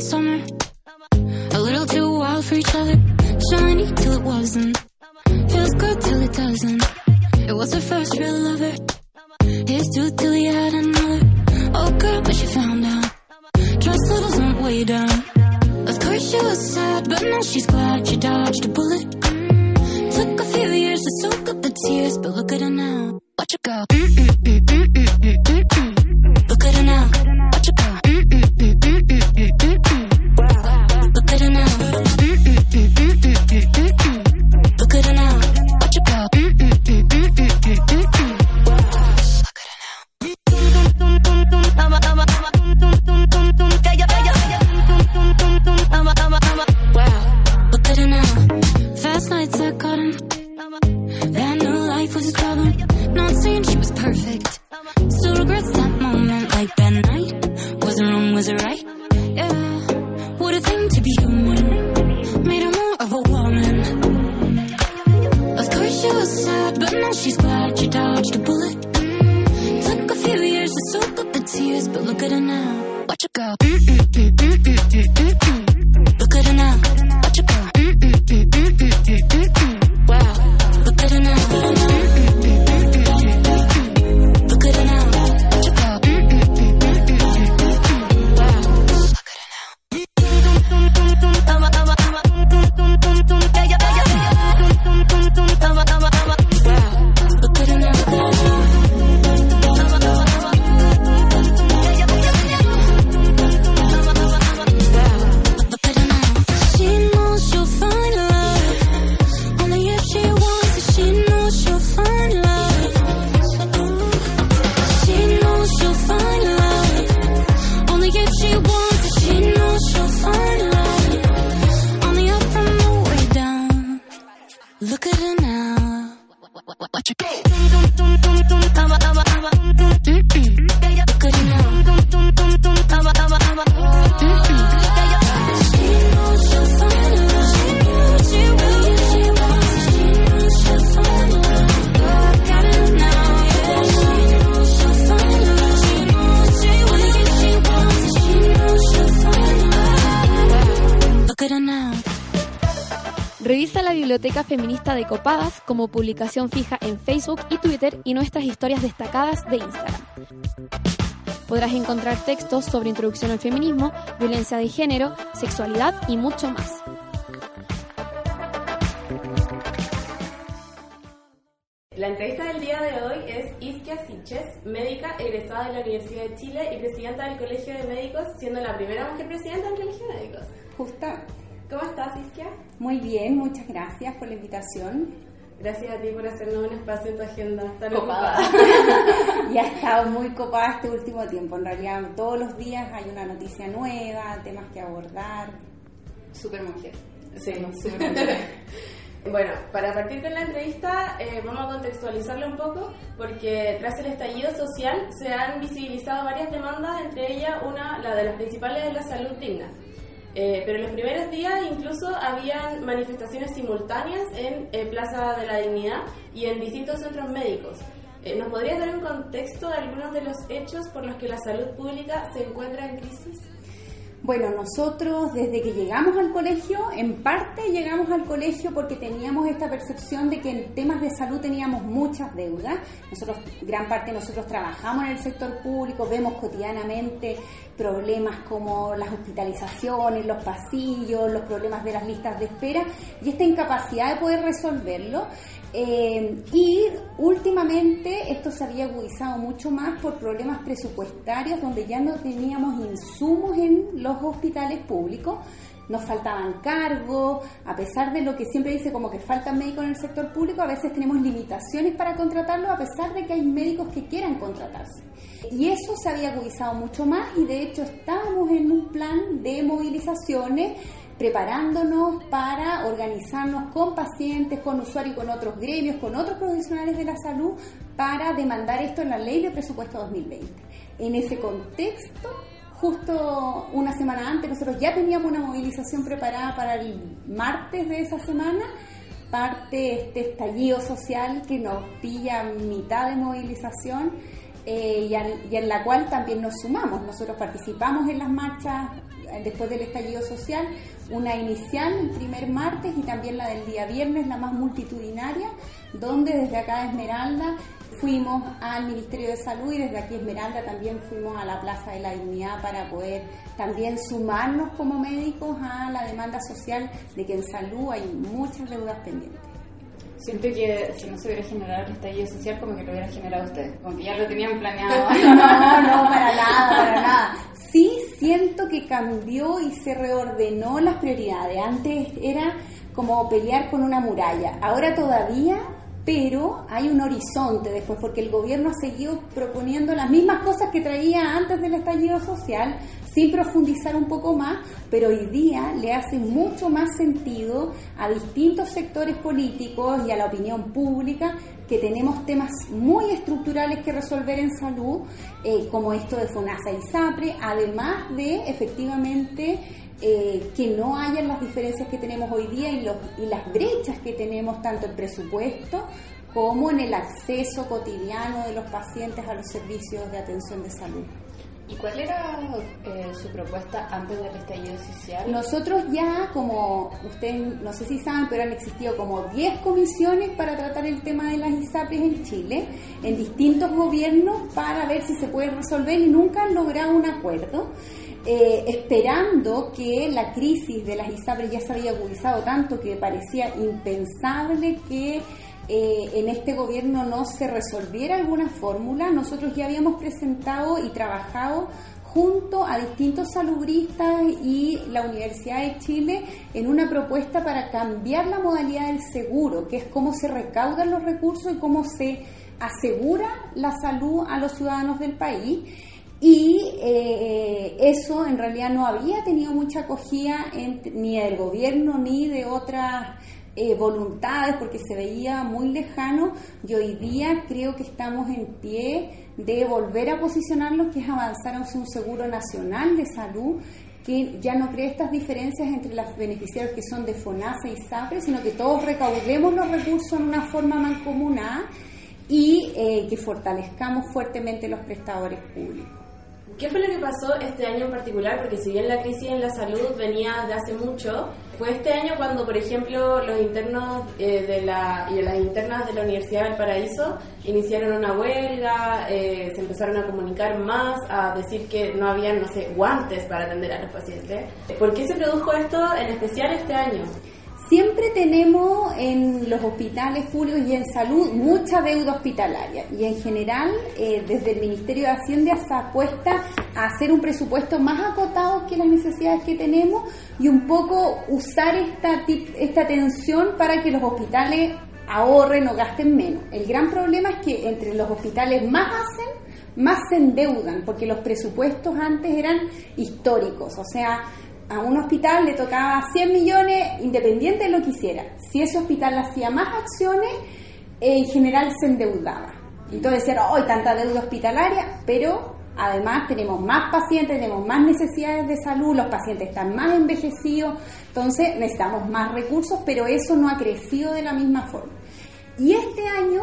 Summer, a little too wild for each other. Shiny till it wasn't, feels good till it doesn't. It was her first real lover, his too till he had another. Oh girl, but she found out. Trust levels went way down. Of course she was sad, but now she's glad she dodged a bullet. Mm, Took a few years to soak up the tears, but look at her now. Watch her go. Look at her now. Como publicación fija en Facebook y Twitter y nuestras historias destacadas de Instagram. Podrás encontrar textos sobre introducción al feminismo, violencia de género, sexualidad y mucho más. La entrevista del día de hoy es Isquia Siches, médica egresada de la Universidad de Chile y presidenta del Colegio de Médicos, siendo la primera mujer presidenta del Colegio de Médicos. Justo. ¿Cómo estás, Isquia? Muy bien, muchas gracias por la invitación. Gracias a ti por hacernos un espacio en tu agenda tan Copada. ocupada. [laughs] y ha estado muy copada este último tiempo. En realidad, todos los días hay una noticia nueva, temas que abordar. Super mujer. Sí, súper mujer. [laughs] Bueno, para partir con la entrevista eh, vamos a contextualizarla un poco porque tras el estallido social se han visibilizado varias demandas, entre ellas una, la de las principales de la salud digna. Eh, pero en los primeros días incluso habían manifestaciones simultáneas en eh, Plaza de la Dignidad y en distintos centros médicos. Eh, ¿Nos podrías dar un contexto de algunos de los hechos por los que la salud pública se encuentra en crisis? Bueno, nosotros desde que llegamos al colegio, en parte llegamos al colegio porque teníamos esta percepción de que en temas de salud teníamos muchas deudas. Nosotros, gran parte de nosotros trabajamos en el sector público, vemos cotidianamente problemas como las hospitalizaciones, los pasillos, los problemas de las listas de espera y esta incapacidad de poder resolverlo. Eh, y últimamente esto se había agudizado mucho más por problemas presupuestarios donde ya no teníamos insumos en los hospitales públicos, nos faltaban cargos, a pesar de lo que siempre dice como que faltan médicos en el sector público, a veces tenemos limitaciones para contratarlos a pesar de que hay médicos que quieran contratarse. Y eso se había agudizado mucho más y de hecho estábamos en un plan de movilizaciones preparándonos para organizarnos con pacientes, con usuarios, con otros gremios, con otros profesionales de la salud para demandar esto en la ley de presupuesto 2020. En ese contexto, justo una semana antes, nosotros ya teníamos una movilización preparada para el martes de esa semana, parte este estallido social que nos pilla mitad de movilización eh, y en la cual también nos sumamos. Nosotros participamos en las marchas eh, después del estallido social, una inicial el primer martes y también la del día viernes, la más multitudinaria, donde desde acá de Esmeralda fuimos al Ministerio de Salud y desde aquí Esmeralda también fuimos a la Plaza de la Dignidad para poder también sumarnos como médicos a la demanda social de que en salud hay muchas deudas pendientes. Siento que si no se hubiera generado el estallido social, como que lo hubiera generado ustedes. Como que ya lo tenían planeado. [laughs] No, no, para nada, para nada. [laughs] Sí siento que cambió y se reordenó las prioridades. Antes era como pelear con una muralla. Ahora todavía, pero hay un horizonte después, porque el gobierno ha seguido proponiendo las mismas cosas que traía antes del estallido social, sin profundizar un poco más, pero hoy día le hace mucho más sentido a distintos sectores políticos y a la opinión pública que tenemos temas muy estructurales que resolver en salud, eh, como esto de FONASA y SAPRE, además de efectivamente eh, que no hayan las diferencias que tenemos hoy día y, las brechas que tenemos tanto en presupuesto como en el acceso cotidiano de los pacientes a los servicios de atención de salud. ¿Y cuál era eh, su propuesta antes del estallido social? Nosotros ya, como ustedes no sé si saben, pero han existido como 10 comisiones para tratar el tema de las ISAPRES en Chile, en distintos gobiernos, para ver si se puede resolver y nunca han logrado un acuerdo. Eh, esperando que la crisis de las ISAPRES ya se había agudizado tanto que parecía impensable que eh, en este gobierno no se resolviera alguna fórmula, nosotros ya habíamos presentado y trabajado junto a distintos salubristas y la Universidad de Chile en una propuesta para cambiar la modalidad del seguro, que es cómo se recaudan los recursos y cómo se asegura la salud a los ciudadanos del país. Y eh, eso en realidad no había tenido mucha acogida ni del gobierno ni de otras eh, voluntades porque se veía muy lejano y hoy día creo que estamos en pie de volver a posicionarnos, que es avanzar hacia un seguro nacional de salud que ya no cree estas diferencias entre los beneficiarios que son de FONASA y SAPRE, sino que todos recaudemos los recursos en una forma mancomunada y eh, que fortalezcamos fuertemente los prestadores públicos. ¿Qué fue lo que pasó este año en particular? Porque si bien la crisis en la salud venía de hace mucho, fue este año cuando, por ejemplo, los internos eh, de la, y las internas de la Universidad del Paraíso iniciaron una huelga, eh, se empezaron a comunicar más, a decir que no había, no sé, guantes para atender a los pacientes. ¿Por qué se produjo esto en especial este año? Siempre tenemos en los hospitales públicos y en salud mucha deuda hospitalaria y en general eh, desde el Ministerio de Hacienda se apuesta a hacer un presupuesto más acotado que las necesidades que tenemos y un poco usar esta, esta tensión para que los hospitales ahorren o gasten menos. El gran problema es que entre los hospitales más hacen, más se endeudan, porque los presupuestos antes eran históricos, o sea, a un hospital le tocaba 100 millones independiente de lo que hiciera. Si ese hospital hacía más acciones, en general se endeudaba. Entonces era, hoy tanta deuda hospitalaria, pero además tenemos más pacientes, tenemos más necesidades de salud, los pacientes están más envejecidos, entonces necesitamos más recursos, pero eso no ha crecido de la misma forma. Y este año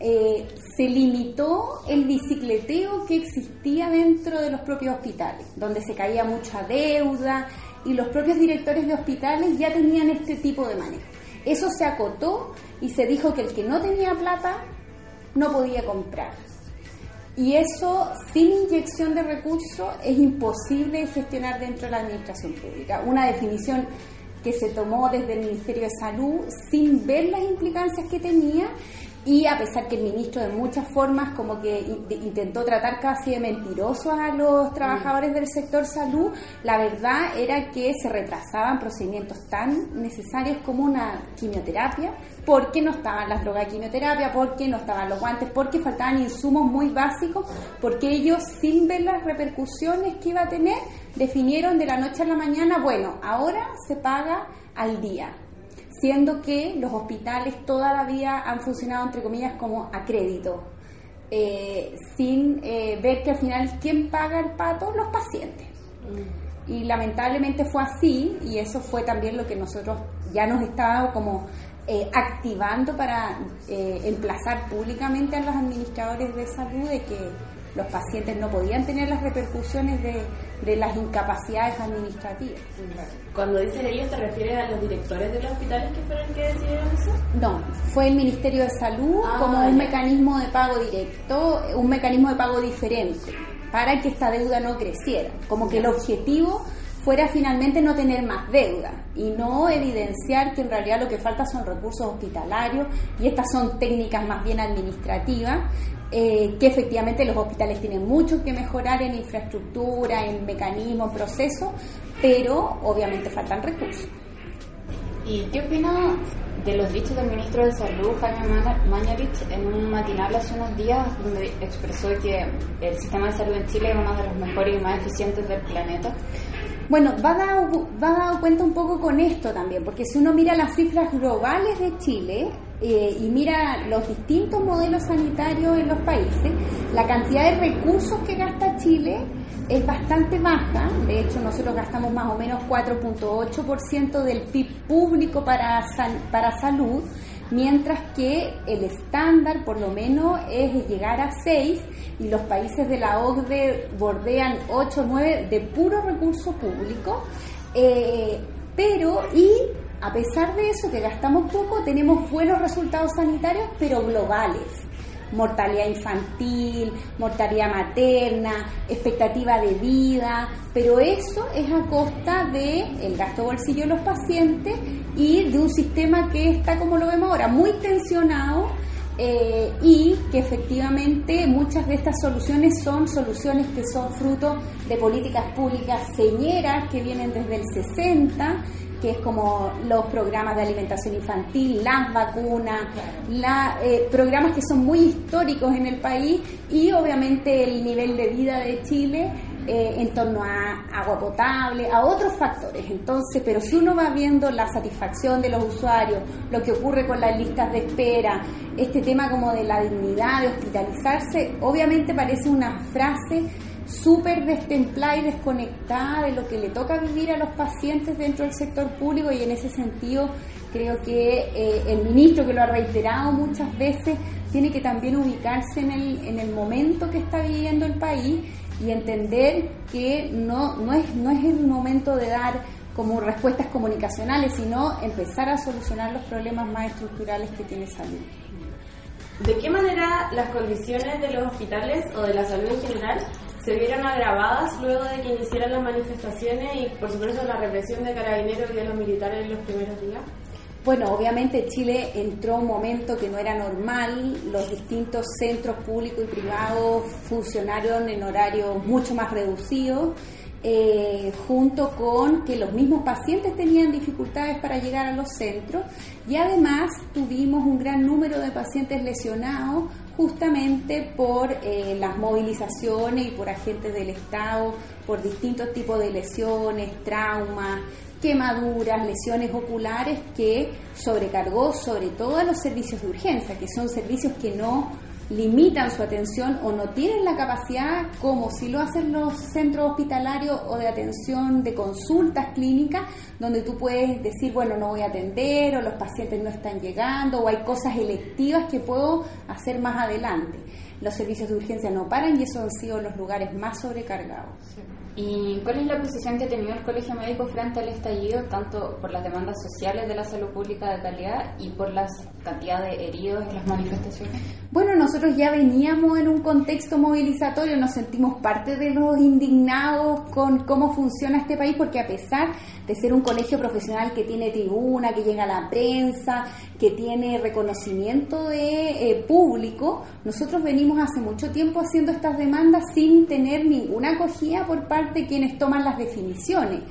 eh, se limitó el bicicleteo que existía dentro de los propios hospitales, donde se caía mucha deuda y los propios directores de hospitales ya tenían este tipo de manejo. Eso se acotó y se dijo que el que no tenía plata no podía comprar. Y eso, sin inyección de recursos, es imposible gestionar dentro de la administración pública. Una definición que se tomó desde el Ministerio de Salud sin ver las implicancias que tenía y a pesar que el ministro de muchas formas como que intentó tratar casi de mentirosos a los trabajadores del sector salud, la verdad era que se retrasaban procedimientos tan necesarios como una quimioterapia, porque no estaban las drogas de quimioterapia, porque no estaban los guantes, porque faltaban insumos muy básicos, porque ellos sin ver las repercusiones que iba a tener, definieron de la noche a la mañana, bueno, ahora se paga al día siendo que los hospitales toda la vida han funcionado, entre comillas, como a crédito, eh, sin eh, ver que al final, ¿quién paga el pato? Los pacientes. Mm. Y lamentablemente fue así, y eso fue también lo que nosotros ya nos estábamos como eh, activando para emplazar públicamente a los administradores de salud de que los pacientes no podían tener las repercusiones de, de las incapacidades administrativas. Cuando dicen ellos, ¿te refieres a los directores de los hospitales que fueron que decidieron eso? No, fue el Ministerio de Salud Ah, como un ya. mecanismo de pago directo, un mecanismo de pago diferente, para que esta deuda no creciera. Como que el objetivo fuera finalmente no tener más deuda y no evidenciar que en realidad lo que falta son recursos hospitalarios y estas son técnicas más bien administrativas eh, que efectivamente los hospitales tienen mucho que mejorar en infraestructura, en mecanismos, procesos, pero obviamente faltan recursos. ¿Y qué opina de los dichos del ministro de Salud, Jaime Mañalich, en un matinal hace unos días, donde expresó que el sistema de salud en Chile es uno de los mejores y más eficientes del planeta? Bueno, va dado, va dado cuenta un poco con esto también, porque si uno mira las cifras globales de Chile eh, y mira los distintos modelos sanitarios en los países, la cantidad de recursos que gasta Chile es bastante baja. De hecho, nosotros gastamos más o menos 4.8% del PIB público para, para salud, mientras que el estándar por lo menos es llegar a 6 y los países de la OCDE bordean 8 o 9 de puro recurso público. Eh, pero, y a pesar de eso, que gastamos poco, tenemos buenos resultados sanitarios, pero globales. Mortalidad infantil, mortalidad materna, expectativa de vida, pero eso es a costa del el gasto bolsillo de los pacientes y de un sistema que está, como lo vemos ahora, muy tensionado eh, y que efectivamente muchas de estas soluciones son soluciones que son fruto de políticas públicas señeras que vienen desde el 60 que es como los programas de alimentación infantil, las vacunas, la, eh, programas que son muy históricos en el país y obviamente el nivel de vida de Chile eh, en torno a agua potable, a otros factores. Entonces, pero si uno va viendo la satisfacción de los usuarios, lo que ocurre con las listas de espera, este tema como de la dignidad de hospitalizarse, obviamente parece una frase súper destemplada y desconectada de lo que le toca vivir a los pacientes dentro del sector público y en ese sentido creo que eh, el ministro, que lo ha reiterado muchas veces, tiene que también ubicarse en el, en el momento que está viviendo el país y entender que no, no, es, no es el momento de dar como respuestas comunicacionales, sino empezar a solucionar los problemas más estructurales que tiene salud. ¿De qué manera las condiciones de los hospitales o de la salud en general se vieron agravadas luego de que iniciaran las manifestaciones y por supuesto la represión de carabineros y de los militares en los primeros días? Bueno, obviamente Chile entró un momento que no era normal, los distintos centros públicos y privados funcionaron en horarios mucho más reducidos, eh, junto con que los mismos pacientes tenían dificultades para llegar a los centros y además tuvimos un gran número de pacientes lesionados justamente por eh, las movilizaciones y por agentes del Estado, por distintos tipos de lesiones, traumas, quemaduras, lesiones oculares que sobrecargó sobre todo a los servicios de urgencia, que son servicios que no limitan su atención o no tienen la capacidad, como si lo hacen los centros hospitalarios o de atención de consultas clínicas, donde tú puedes decir, bueno, no voy a atender o los pacientes no están llegando o hay cosas electivas que puedo hacer más adelante. Los servicios de urgencia no paran y esos han sido los lugares más sobrecargados. ¿Y cuál es la posición que ha tenido el Colegio Médico frente al estallido, tanto por las demandas sociales de la salud pública de calidad y por la cantidad de heridos en las manifestaciones? Bueno, nosotros ya veníamos en un contexto movilizatorio, nos sentimos parte de los indignados con cómo funciona este país, porque a pesar de ser un colegio profesional que tiene tribuna, que llega a la prensa, que tiene reconocimiento de eh, público, nosotros venimos hace mucho tiempo haciendo estas demandas sin tener ninguna acogida por parte de quienes toman las definiciones.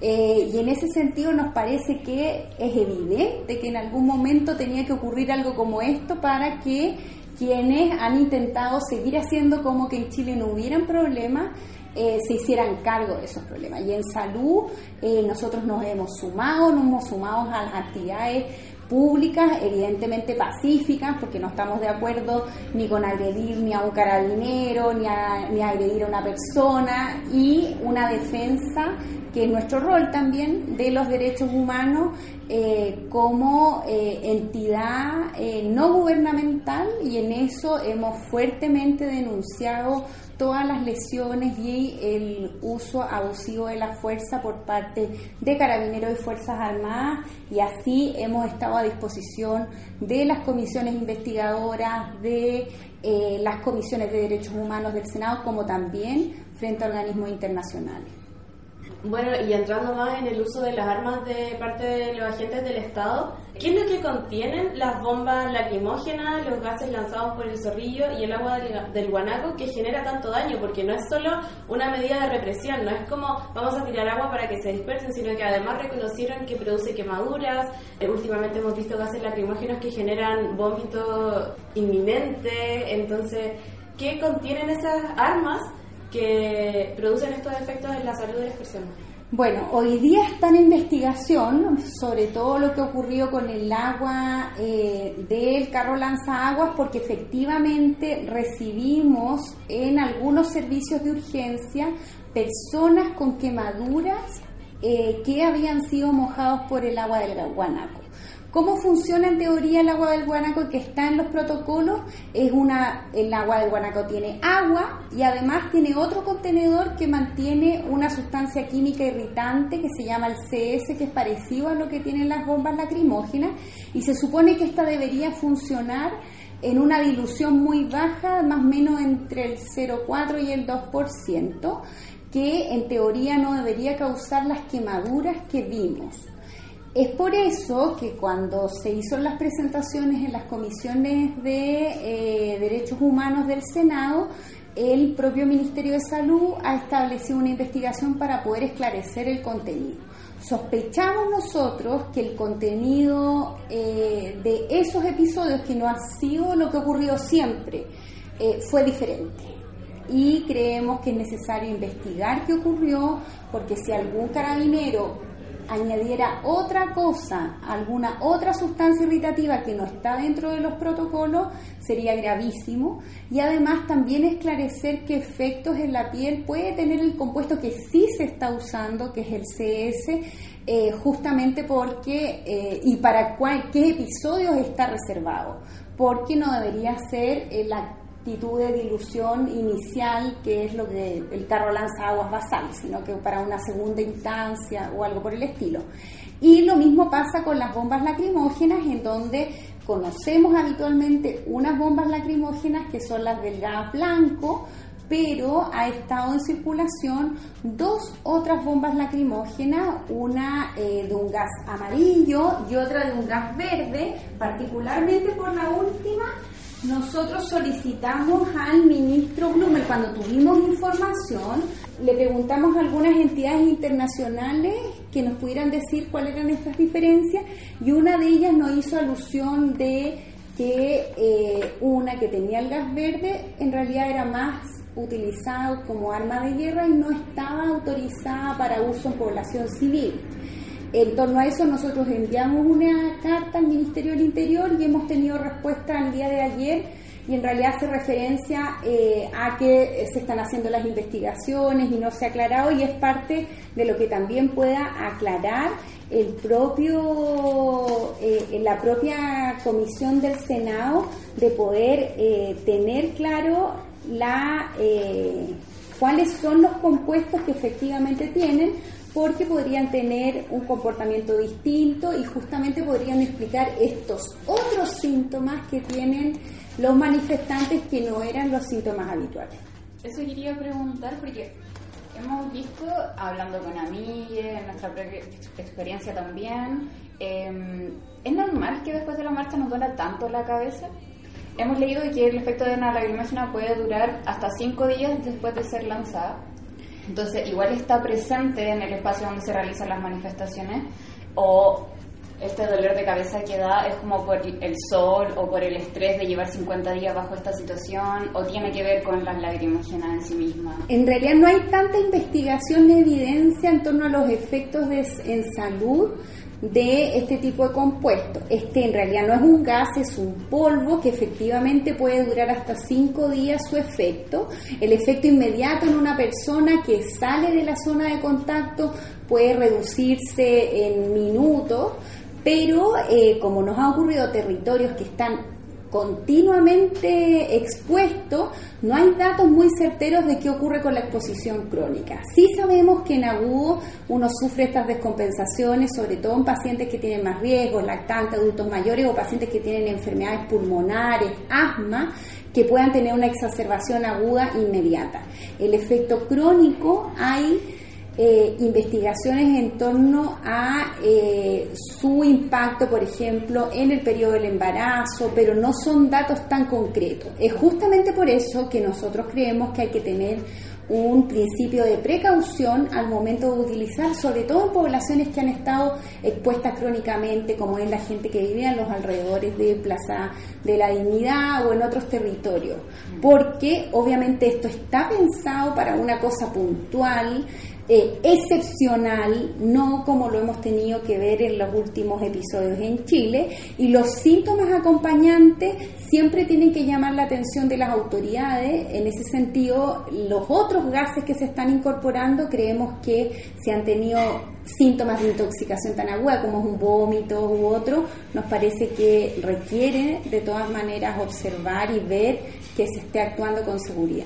Eh, y en ese sentido nos parece que es evidente que en algún momento tenía que ocurrir algo como esto para que quienes han intentado seguir haciendo como que en Chile no hubieran problemas, eh, se hicieran cargo de esos problemas. Y en salud nosotros nos hemos sumado, nos hemos sumado a las actividades públicas, evidentemente pacíficas, porque no estamos de acuerdo ni con agredir ni a un carabinero, ni a, ni agredir a una persona, y una defensa que es nuestro rol también de los derechos humanos eh, como eh, entidad eh, no gubernamental y en eso hemos fuertemente denunciado todas las lesiones y el uso abusivo de la fuerza por parte de carabineros y Fuerzas Armadas y así hemos estado a disposición de las comisiones investigadoras, de las comisiones de derechos humanos del Senado, como también frente a organismos internacionales. Bueno, y entrando más en el uso de las armas de parte de los agentes del Estado, ¿qué es lo que contienen las bombas lacrimógenas, los gases lanzados por el zorrillo y el agua del, guanaco que genera tanto daño? Porque no es solo una medida de represión, no es como vamos a tirar agua para que se dispersen, sino que además reconocieron que produce quemaduras. Eh, últimamente hemos visto gases lacrimógenos que generan vómito inminente. Entonces, ¿qué contienen esas armas? Que producen estos efectos en la salud de las personas? Bueno, hoy día está en investigación sobre todo lo que ocurrió con el agua eh, del carro lanzaguas, porque efectivamente recibimos en algunos servicios de urgencia personas con quemaduras eh, que habían sido mojados por el agua del Guanaco. ¿Cómo funciona en teoría el agua del guanaco que está en los protocolos? Es una, el agua del guanaco tiene agua y además tiene otro contenedor que mantiene una sustancia química irritante que se llama el CS, que es parecido a lo que tienen las bombas lacrimógenas y se supone que esta debería funcionar en una dilución muy baja, más o menos entre el 0,4 y el 2%, que en teoría no debería causar las quemaduras que vimos. Es por eso que cuando se hizo las presentaciones en las comisiones de eh, derechos humanos del Senado, el propio Ministerio de Salud ha establecido una investigación para poder esclarecer el contenido. Sospechamos nosotros que el contenido eh, de esos episodios, que no ha sido lo que ocurrió siempre, eh, fue diferente y creemos que es necesario investigar qué ocurrió, porque si algún carabinero añadiera otra cosa, alguna otra sustancia irritativa que no está dentro de los protocolos, sería gravísimo. Y además también esclarecer qué efectos en la piel puede tener el compuesto que sí se está usando, que es el CS, eh, justamente porque, eh, y para qué episodios está reservado, porque no debería ser la actitud de dilución inicial, que es lo que el carro lanza aguas basales, sino que para una segunda instancia o algo por el estilo. Y lo mismo pasa con las bombas lacrimógenas, en donde conocemos habitualmente unas bombas lacrimógenas que son las del gas blanco, pero ha estado en circulación dos otras bombas lacrimógenas, una eh, de un gas amarillo y otra de un gas verde, particularmente por la última nosotros solicitamos al ministro Blumer, cuando tuvimos información, le preguntamos a algunas entidades internacionales que nos pudieran decir cuáles eran estas diferencias y una de ellas nos hizo alusión de que eh, una que tenía el gas verde en realidad era más utilizado como arma de guerra y no estaba autorizada para uso en población civil. En torno a eso nosotros enviamos una carta al Ministerio del Interior y hemos tenido respuesta el día de ayer y en realidad hace referencia eh, a que se están haciendo las investigaciones y no se ha aclarado y es parte de lo que también pueda aclarar el propio eh, la propia comisión del Senado de poder eh, tener claro la cuáles son los compuestos que efectivamente tienen porque podrían tener un comportamiento distinto y justamente podrían explicar estos otros síntomas que tienen los manifestantes que no eran los síntomas habituales. Eso quería preguntar porque hemos visto, hablando con amigas, en nuestra experiencia también, em, ¿es normal que después de la marcha nos duela tanto la cabeza? Hemos leído que el efecto de una lagrimógena puede durar hasta cinco días después de ser lanzada. Entonces, igual está presente en el espacio donde se realizan las manifestaciones o este dolor de cabeza que da es como por el sol o por el estrés de llevar 50 días bajo esta situación o tiene que ver con las lagrimógenas en sí mismas? En realidad no hay tanta investigación ni evidencia en torno a los efectos de, en salud de este tipo de compuesto. Este en realidad no es un gas, es un polvo que efectivamente puede durar hasta cinco días su efecto. El efecto inmediato en una persona que sale de la zona de contacto puede reducirse en minutos, pero eh, como nos ha ocurrido territorios que están continuamente expuesto, no hay datos muy certeros de qué ocurre con la exposición crónica. Sí sabemos que en agudo uno sufre estas descompensaciones, sobre todo en pacientes que tienen más riesgos, lactantes, adultos mayores o pacientes que tienen enfermedades pulmonares, asma, que puedan tener una exacerbación aguda inmediata. El efecto crónico hay eh, investigaciones en torno a eh, su impacto, por ejemplo, en el periodo del embarazo, pero no son datos tan concretos. Es justamente por eso que nosotros creemos que hay que tener un principio de precaución al momento de utilizar, sobre todo en poblaciones que han estado expuestas crónicamente, como es la gente que vive en los alrededores de Plaza de la Dignidad o en otros territorios, porque obviamente esto está pensado para una cosa puntual, eh, excepcional, no como lo hemos tenido que ver en los últimos episodios en Chile, y los síntomas acompañantes siempre tienen que llamar la atención de las autoridades. En ese sentido, los otros gases que se están incorporando, creemos que si han tenido síntomas de intoxicación tan aguda como es un vómito u otro, nos parece que requiere de todas maneras observar y ver que se esté actuando con seguridad.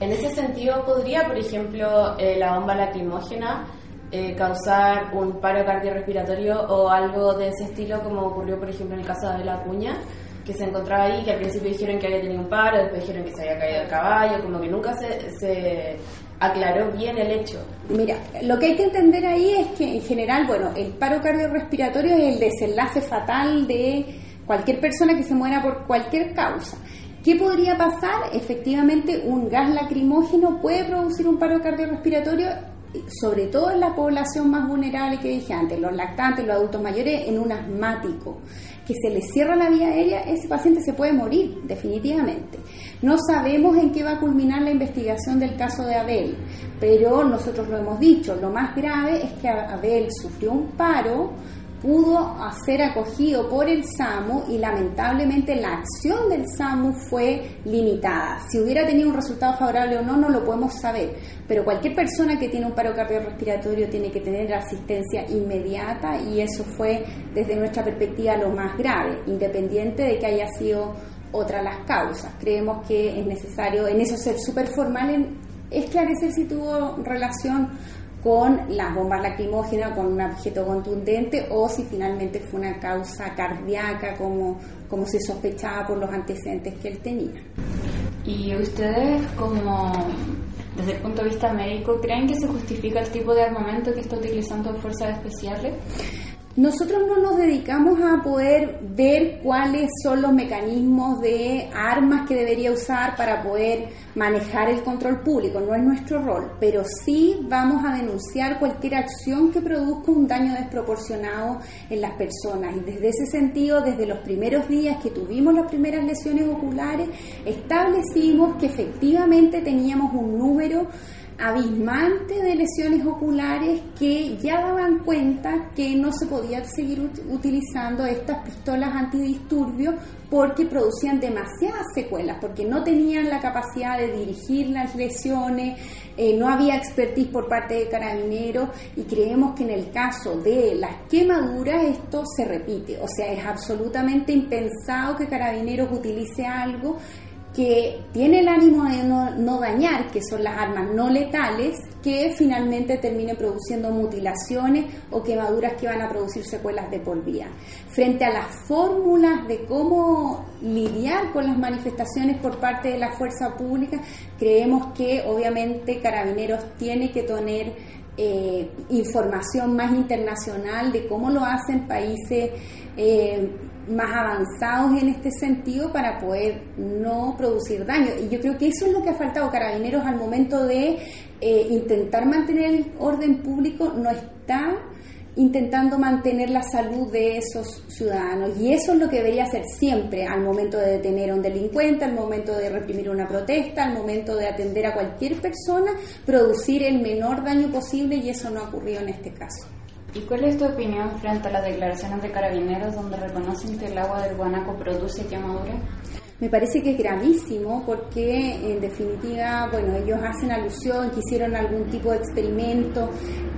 En ese sentido, ¿podría, por ejemplo, eh, la bomba lacrimógena eh, causar un paro cardiorrespiratorio o algo de ese estilo, como ocurrió, por ejemplo, en el caso de la cuña, que se encontraba ahí, que al principio dijeron que había tenido un paro, después dijeron que se había caído el caballo, como que nunca se, se aclaró bien el hecho? Mira, lo que hay que entender ahí es que en general, bueno, el paro cardiorrespiratorio es el desenlace fatal de cualquier persona que se muera por cualquier causa. ¿Qué podría pasar? Efectivamente, un gas lacrimógeno puede producir un paro cardiorrespiratorio, sobre todo en la población más vulnerable que dije antes, los lactantes, los adultos mayores, en un asmático, que se le cierra la vía aérea, ese paciente se puede morir, definitivamente. No sabemos en qué va a culminar la investigación del caso de Abel, pero nosotros lo hemos dicho, lo más grave es que Abel sufrió un paro, pudo ser acogido por el SAMU y lamentablemente la acción del SAMU fue limitada. Si hubiera tenido un resultado favorable o no, no lo podemos saber, pero cualquier persona que tiene un paro cardiorrespiratorio tiene que tener asistencia inmediata y eso fue desde nuestra perspectiva lo más grave, independiente de que haya sido otra las causas. Creemos que es necesario en eso ser súper formal en esclarecer si tuvo relación con las bombas lacrimógenas, con un objeto contundente o si finalmente fue una causa cardíaca como, como se sospechaba por los antecedentes que él tenía. ¿Y ustedes como desde el punto de vista médico creen que se justifica el tipo de armamento que está utilizando fuerzas especiales? Nosotros no nos dedicamos a poder ver cuáles son los mecanismos de armas que debería usar para poder manejar el control público, no es nuestro rol, pero sí vamos a denunciar cualquier acción que produzca un daño desproporcionado en las personas. Y desde ese sentido, desde los primeros días que tuvimos las primeras lesiones oculares, establecimos que efectivamente teníamos un número abismante de lesiones oculares que ya daban cuenta que no se podía seguir utilizando estas pistolas antidisturbios porque producían demasiadas secuelas, porque no tenían la capacidad de dirigir las lesiones, eh, no había expertise por parte de carabineros y creemos que en el caso de las quemaduras esto se repite, o sea, es absolutamente impensado que carabineros utilice algo que tiene el ánimo de no, dañar, que son las armas no letales, que finalmente termine produciendo mutilaciones o quemaduras que van a producir secuelas de por vía. Frente a las fórmulas de cómo lidiar con las manifestaciones por parte de la fuerza pública, creemos que obviamente Carabineros tiene que tener eh, información más internacional de cómo lo hacen países eh, más avanzados en este sentido para poder no producir daño. Y yo creo que eso es lo que ha faltado. Carabineros al momento de eh, intentar mantener el orden público no está intentando mantener la salud de esos ciudadanos. Y eso es lo que debería hacer siempre al momento de detener a un delincuente, al momento de reprimir una protesta, al momento de atender a cualquier persona, producir el menor daño posible y eso no ha ocurrido en este caso. ¿Y cuál es tu opinión frente a las declaraciones de carabineros donde reconocen que el agua del guanaco produce quemaduras? Me parece que es gravísimo porque en definitiva, bueno, ellos hacen alusión que hicieron algún tipo de experimento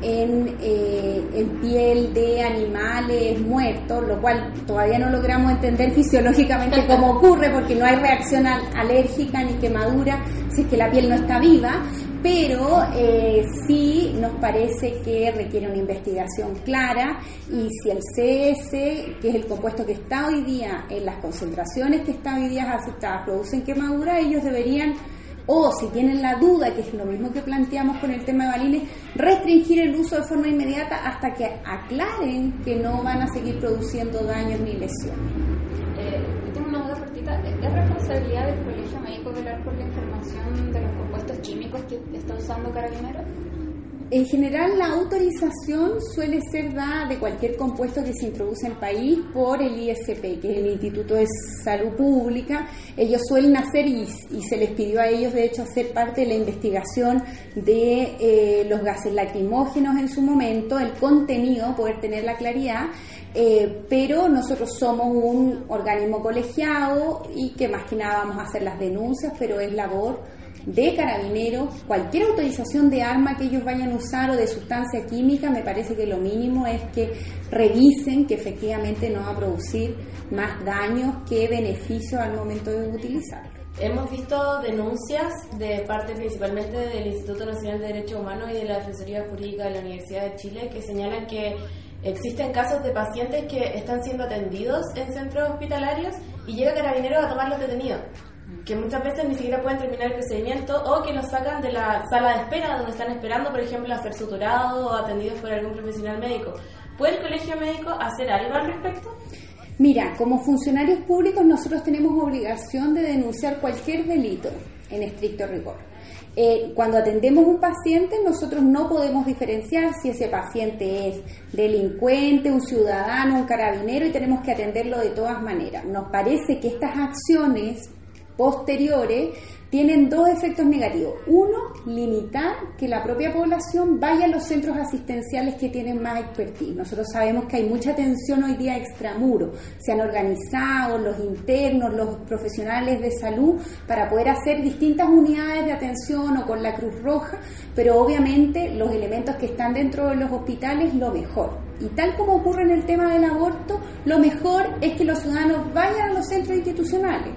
en, eh, en piel de animales muertos, lo cual todavía no logramos entender fisiológicamente cómo ocurre porque no hay reacción alérgica ni quemadura si es que la piel no está viva, pero eh, sí nos parece que requiere una investigación clara y si el CS, que es el compuesto que está hoy día en las concentraciones que están hoy día aceptadas, producen quemadura, ellos deberían, o si tienen la duda, que es lo mismo que planteamos con el tema de balines, restringir el uso de forma inmediata hasta que aclaren que no van a seguir produciendo daños ni lesiones. Eh, tengo una duda cortita. ¿Es responsabilidad del Colegio Médico velar por la información de los químicos que está usando Carabineros? En general, la autorización suele ser dada de cualquier compuesto que se introduce en el país por el ISP, que es el Instituto de Salud Pública. Ellos suelen hacer, y, y se les pidió a ellos, de hecho, hacer parte de la investigación de eh, los gases lacrimógenos en su momento, el contenido, poder tener la claridad. Eh, pero nosotros somos un organismo colegiado y que más que nada vamos a hacer las denuncias, pero es labor de carabineros, cualquier autorización de arma que ellos vayan a usar o de sustancia química, me parece que lo mínimo es que revisen que efectivamente no va a producir más daños que beneficios al momento de utilizarlo. Hemos visto denuncias de parte principalmente del Instituto Nacional de Derechos Humanos y de la Defensoría Jurídica de la Universidad de Chile que señalan que existen casos de pacientes que están siendo atendidos en centros hospitalarios y llega carabineros a tomar los detenidos que muchas veces ni siquiera pueden terminar el procedimiento o que los sacan de la sala de espera donde están esperando, por ejemplo, a ser suturados o atendidos por algún profesional médico. ¿Puede el colegio médico hacer algo al respecto? Mira, como funcionarios públicos nosotros tenemos obligación de denunciar cualquier delito en estricto rigor. Eh, cuando atendemos un paciente, nosotros no podemos diferenciar si ese paciente es delincuente, un ciudadano, un carabinero y tenemos que atenderlo de todas maneras. Nos parece que estas acciones posteriores tienen dos efectos negativos. Uno, limitar que la propia población vaya a los centros asistenciales que tienen más expertise. Nosotros sabemos que hay mucha atención hoy día extramuro. Se han organizado los internos, los profesionales de salud para poder hacer distintas unidades de atención o con la Cruz Roja, pero obviamente los elementos que están dentro de los hospitales lo mejor. Y tal como ocurre en el tema del aborto, lo mejor es que los ciudadanos vayan a los centros institucionales.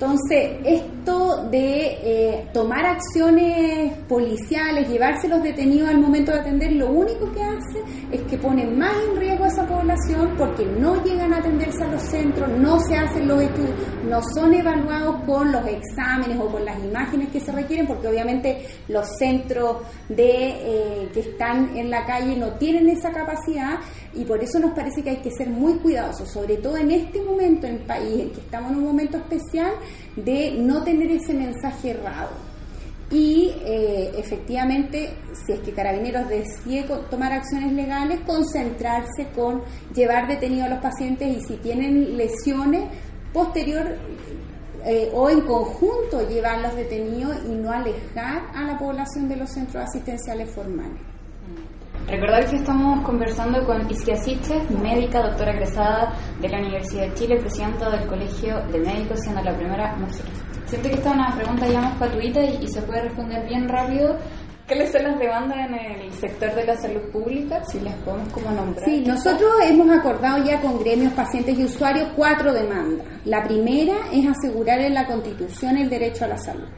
Entonces, esto de eh, tomar acciones policiales, llevarse los detenidos al momento de atender, lo único que hace es que pone más en riesgo a esa población porque no llegan a atenderse a los centros, no se hacen los estudios, no son evaluados con los exámenes o con las imágenes que se requieren, porque obviamente los centros de eh, que están en la calle no tienen esa capacidad y por eso nos parece que hay que ser muy cuidadosos, sobre todo en este momento en el país, en que estamos en un momento especial, de no tener ese mensaje errado. Y eh, efectivamente, si es que Carabineros decide tomar acciones legales, concentrarse con llevar detenidos a los pacientes y si tienen lesiones, posterior eh, o en conjunto llevarlos detenidos y no alejar a la población de los centros asistenciales formales. Recordar que estamos conversando con Isquia Siches, médica, doctora egresada de la Universidad de Chile, presidenta del Colegio de Médicos, siendo la primera mujer. Siento que esta es una pregunta ya más gratuita y, y se puede responder bien rápido. ¿Cuáles son las demandas en el sector de la salud pública? Si las podemos como nombrar. Sí, nosotros hemos acordado ya con gremios, pacientes y usuarios cuatro demandas. La primera es asegurar en la Constitución el derecho a la salud.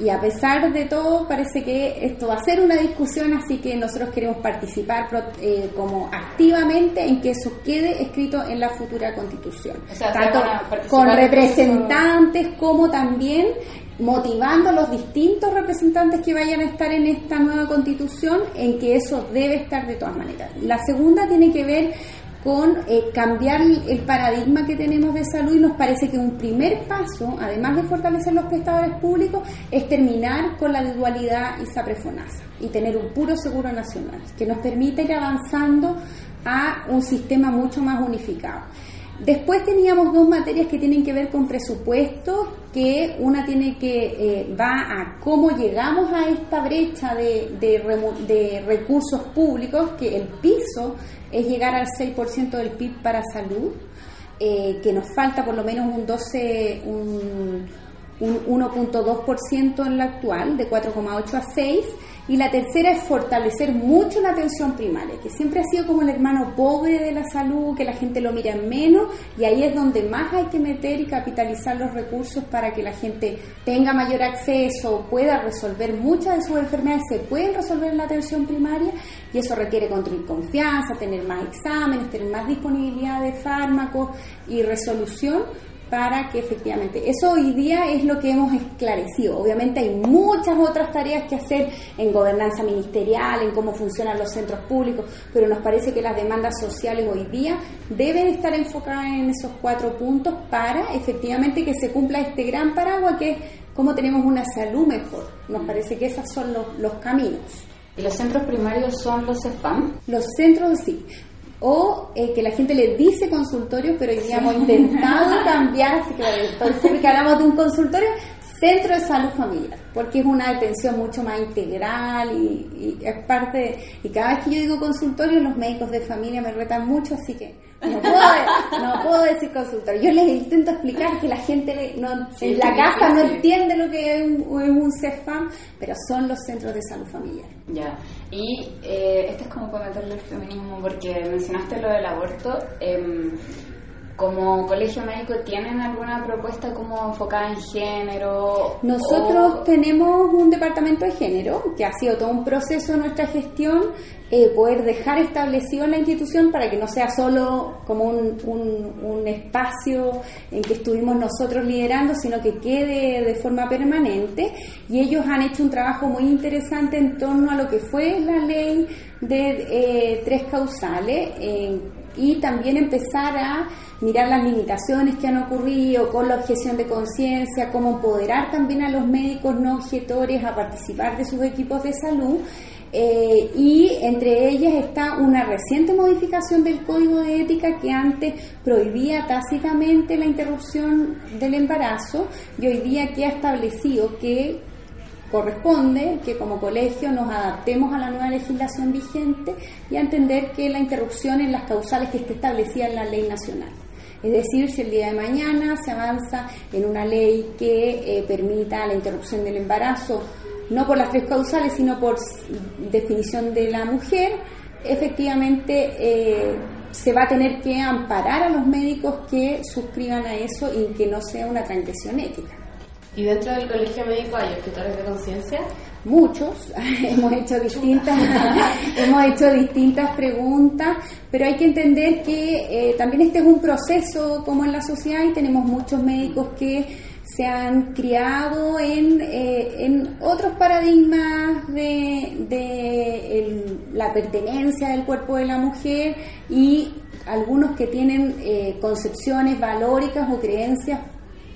Y a pesar de todo, parece que esto va a ser una discusión, así que nosotros queremos participar eh, como activamente en que eso quede escrito en la futura constitución. Tanto con representantes como también motivando a los distintos representantes que vayan a estar en esta nueva constitución en que eso debe estar de todas maneras. La segunda tiene que ver con eh, cambiar el paradigma que tenemos de salud y nos parece que un primer paso, además de fortalecer los prestadores públicos, es terminar con la dualidad y saprefonasa y tener un puro seguro nacional que nos permite ir avanzando a un sistema mucho más unificado. Después teníamos dos materias que tienen que ver con presupuestos, que una tiene que eh, va a cómo llegamos a esta brecha de, de, recursos públicos, que el piso es llegar al 6% del PIB para salud, eh, que nos falta por lo menos un 12, un, un 1.2% en la actual, de 4,8 a 6 y la tercera es fortalecer mucho la atención primaria, que siempre ha sido como el hermano pobre de la salud, que la gente lo mira en menos, y ahí es donde más hay que meter y capitalizar los recursos para que la gente tenga mayor acceso, pueda resolver muchas de sus enfermedades, se pueden resolver en la atención primaria, y eso requiere construir confianza, tener más exámenes, tener más disponibilidad de fármacos y resolución para que efectivamente, eso hoy día es lo que hemos esclarecido. Obviamente hay muchas otras tareas que hacer en gobernanza ministerial, en cómo funcionan los centros públicos, pero nos parece que las demandas sociales hoy día deben estar enfocadas en esos cuatro puntos para efectivamente que se cumpla este gran paraguas que es cómo tenemos una salud mejor. Nos parece que esos son los, los caminos. ¿Y los centros primarios son los CEFAM? Los centros sí. O eh, que la gente le dice consultorio, pero hoy día hemos intentado cambiar, así que entonces que hablamos de un consultorio, centro de salud familiar, porque es una atención mucho más integral y, y es parte, de- y cada vez que yo digo consultorio, los médicos de familia me retan mucho, así que no puedo, no puedo decir consultorio. Yo les intento explicar que la gente no, Sí, en la casa no entiende lo que es un, es un CEFAM, pero son los centros de salud familiar. Ya, y eh, esto es como para meterle el feminismo, porque mencionaste lo del aborto. em, como colegio médico, ¿tienen alguna propuesta como enfocada en género? Nosotros O- tenemos un departamento de género que ha sido todo un proceso de nuestra gestión, eh, poder dejar establecido en la institución para que no sea solo como un, un- espacio en que estuvimos nosotros liderando, sino que quede de forma permanente. Y ellos han hecho un trabajo muy interesante en torno a lo que fue la ley de eh, tres causales. eh, y también empezar a mirar las limitaciones que han ocurrido con la objeción de conciencia, cómo empoderar también a los médicos no objetores a participar de sus equipos de salud. Eh, y entre ellas está una reciente modificación del código de ética que antes prohibía tácitamente la interrupción del embarazo y hoy día queda establecido que corresponde que como colegio nos adaptemos a la nueva legislación vigente y a entender que la interrupción en las causales que esté establecida en la ley nacional. Es decir, si el día de mañana se avanza en una ley que eh, permita la interrupción del embarazo, no por las tres causales, sino por definición de la mujer, efectivamente eh, se va a tener que amparar a los médicos que suscriban a eso y que no sea una transgresión ética. ¿Y dentro del colegio médico hay objetores de conciencia? Muchos, [laughs] hemos hecho distintas, [laughs] hemos hecho distintas preguntas, pero hay que entender que eh, también este es un proceso como en la sociedad y tenemos muchos médicos que se han criado en, eh, en otros paradigmas de, de la pertenencia del cuerpo de la mujer y algunos que tienen eh, concepciones valóricas o creencias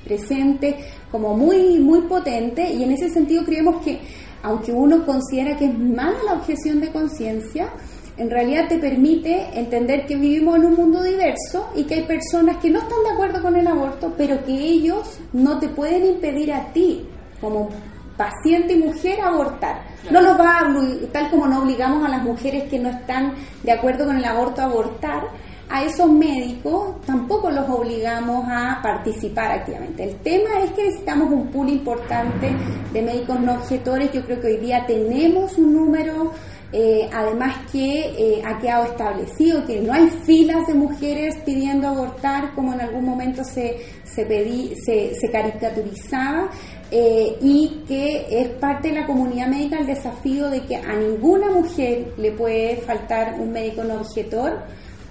presente como muy muy potente y en ese sentido creemos que aunque uno considera que es mala la objeción de conciencia en realidad te permite entender que vivimos en un mundo diverso y que hay personas que no están de acuerdo con el aborto pero que ellos no te pueden impedir a ti como paciente y mujer abortar no nos va a tal como no obligamos a las mujeres que no están de acuerdo con el aborto a abortar a esos médicos tampoco los obligamos a participar activamente. El tema es que necesitamos un pool importante de médicos no objetores. Yo creo que hoy día tenemos un número, eh, además que eh, ha quedado establecido que no hay filas de mujeres pidiendo abortar como en algún momento se, se, pedí, se, se caricaturizaba. eh, y que es parte de la comunidad médica el desafío de que a ninguna mujer le puede faltar un médico no objetor,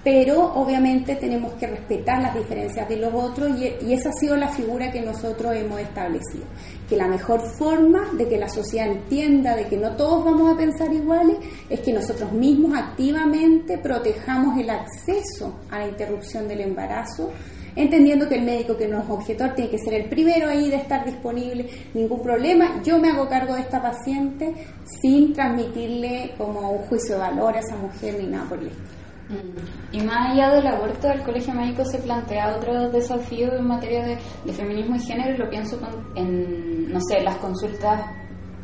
pero obviamente tenemos que respetar las diferencias de los otros y, esa ha sido la figura que nosotros hemos establecido. Que la mejor forma de que la sociedad entienda de que no todos vamos a pensar iguales es que nosotros mismos activamente protejamos el acceso a la interrupción del embarazo entendiendo que el médico que no es objetor tiene que ser el primero ahí de estar disponible, ningún problema. Yo me hago cargo de esta paciente sin transmitirle como un juicio de valor a esa mujer ni nada por el estilo. Mm. Y más allá del aborto, el colegio médico se plantea otro desafío en materia de, feminismo y género, lo pienso con- en, no sé, las consultas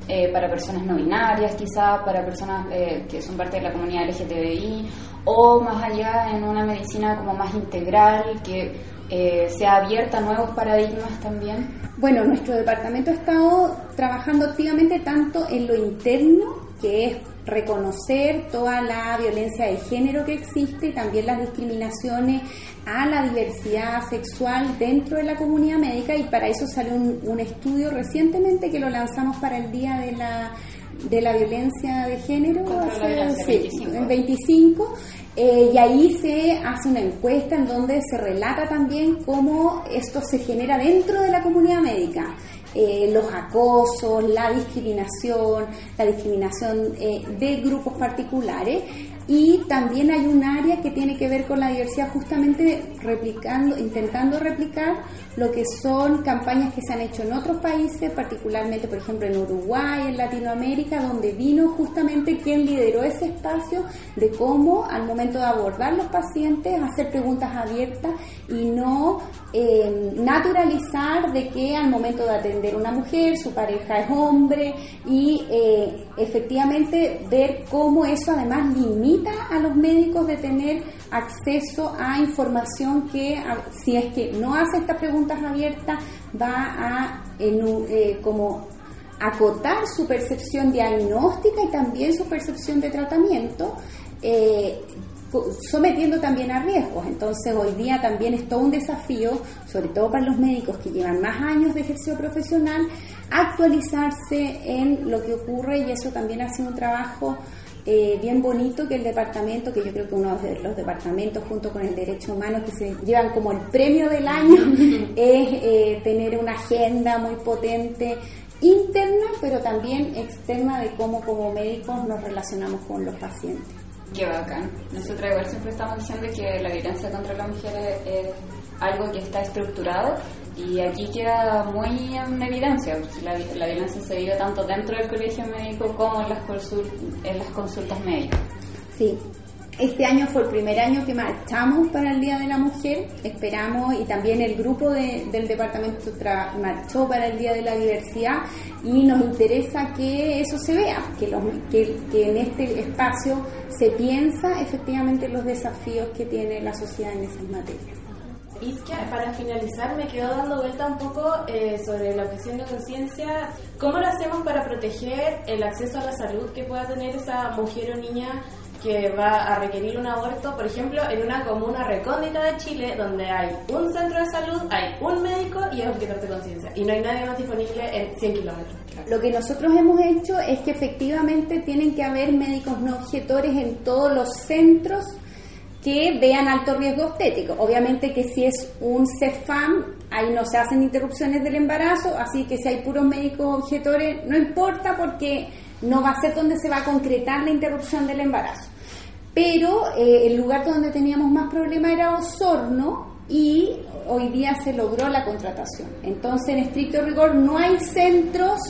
eh, para personas no binarias, quizás para personas eh, que son parte de la comunidad LGTBI, o más allá en una medicina como más integral, que eh, sea abierta a nuevos paradigmas también. Bueno, nuestro departamento ha estado trabajando activamente tanto en lo interno, que es reconocer toda la violencia de género que existe y también las discriminaciones a la diversidad sexual dentro de la comunidad médica y para eso salió un, un estudio recientemente que lo lanzamos para el Día de la, de la Violencia de Género, hace- violencia, sí, 25. el 25, eh, y ahí se hace una encuesta en donde se relata también cómo esto se genera dentro de la comunidad médica. Eh, los acosos, la discriminación, la discriminación eh, de grupos particulares. y también hay un área que tiene que ver con la diversidad justamente replicando, intentando replicar lo que son campañas que se han hecho en otros países, particularmente por ejemplo en Uruguay, en Latinoamérica, donde vino justamente quien lideró ese espacio de cómo al momento de abordar los pacientes hacer preguntas abiertas y no eh, naturalizar de que al momento de atender una mujer, su pareja es hombre y eh, efectivamente ver cómo eso además limita a los médicos de tener acceso a información que si es que no hace estas preguntas abiertas va a eh, como acotar su percepción diagnóstica y también su percepción de tratamiento sometiendo también a riesgos. Entonces hoy día también es todo un desafío, sobre todo para los médicos que llevan más años de ejercicio profesional, actualizarse en lo que ocurre y eso también ha sido un trabajo eh, bien bonito que el departamento, que yo creo que uno de los departamentos junto con el derecho humano que se llevan como el premio del año, [laughs] es eh, tener una agenda muy potente interna, pero también externa de cómo como médicos nos relacionamos con los pacientes. Qué bacán. Nosotros igual siempre estamos diciendo que la violencia contra las mujeres es algo que está estructurado y aquí queda muy en evidencia. La, la violencia se vive tanto dentro del colegio médico como en las, en las consultas médicas. Sí, este año fue el primer año que marchamos para el Día de la Mujer, esperamos, y también el grupo del departamento marchó para el Día de la Diversidad y nos interesa que eso se vea, que, que, en este espacio se piensa efectivamente los desafíos que tiene la sociedad en esas materias. Iskia, para finalizar, me quedo dando vuelta un poco eh, sobre la objeción de conciencia. ¿Cómo lo hacemos para proteger el acceso a la salud que pueda tener esa mujer o niña que va a requerir un aborto, por ejemplo, en una comuna recóndita de Chile donde hay un centro de salud, hay un médico y es objetor de conciencia y no hay nadie más disponible en 100 kilómetros. Lo que nosotros hemos hecho es que efectivamente tienen que haber médicos no objetores en todos los centros que vean alto riesgo obstétrico. Obviamente que si es un CEFAM, ahí no se hacen interrupciones del embarazo, así que si hay puros médicos objetores, no importa porque no va a ser donde se va a concretar la interrupción del embarazo pero eh, el lugar donde teníamos más problema era Osorno y hoy día se logró la contratación. Entonces, en estricto rigor, no hay centros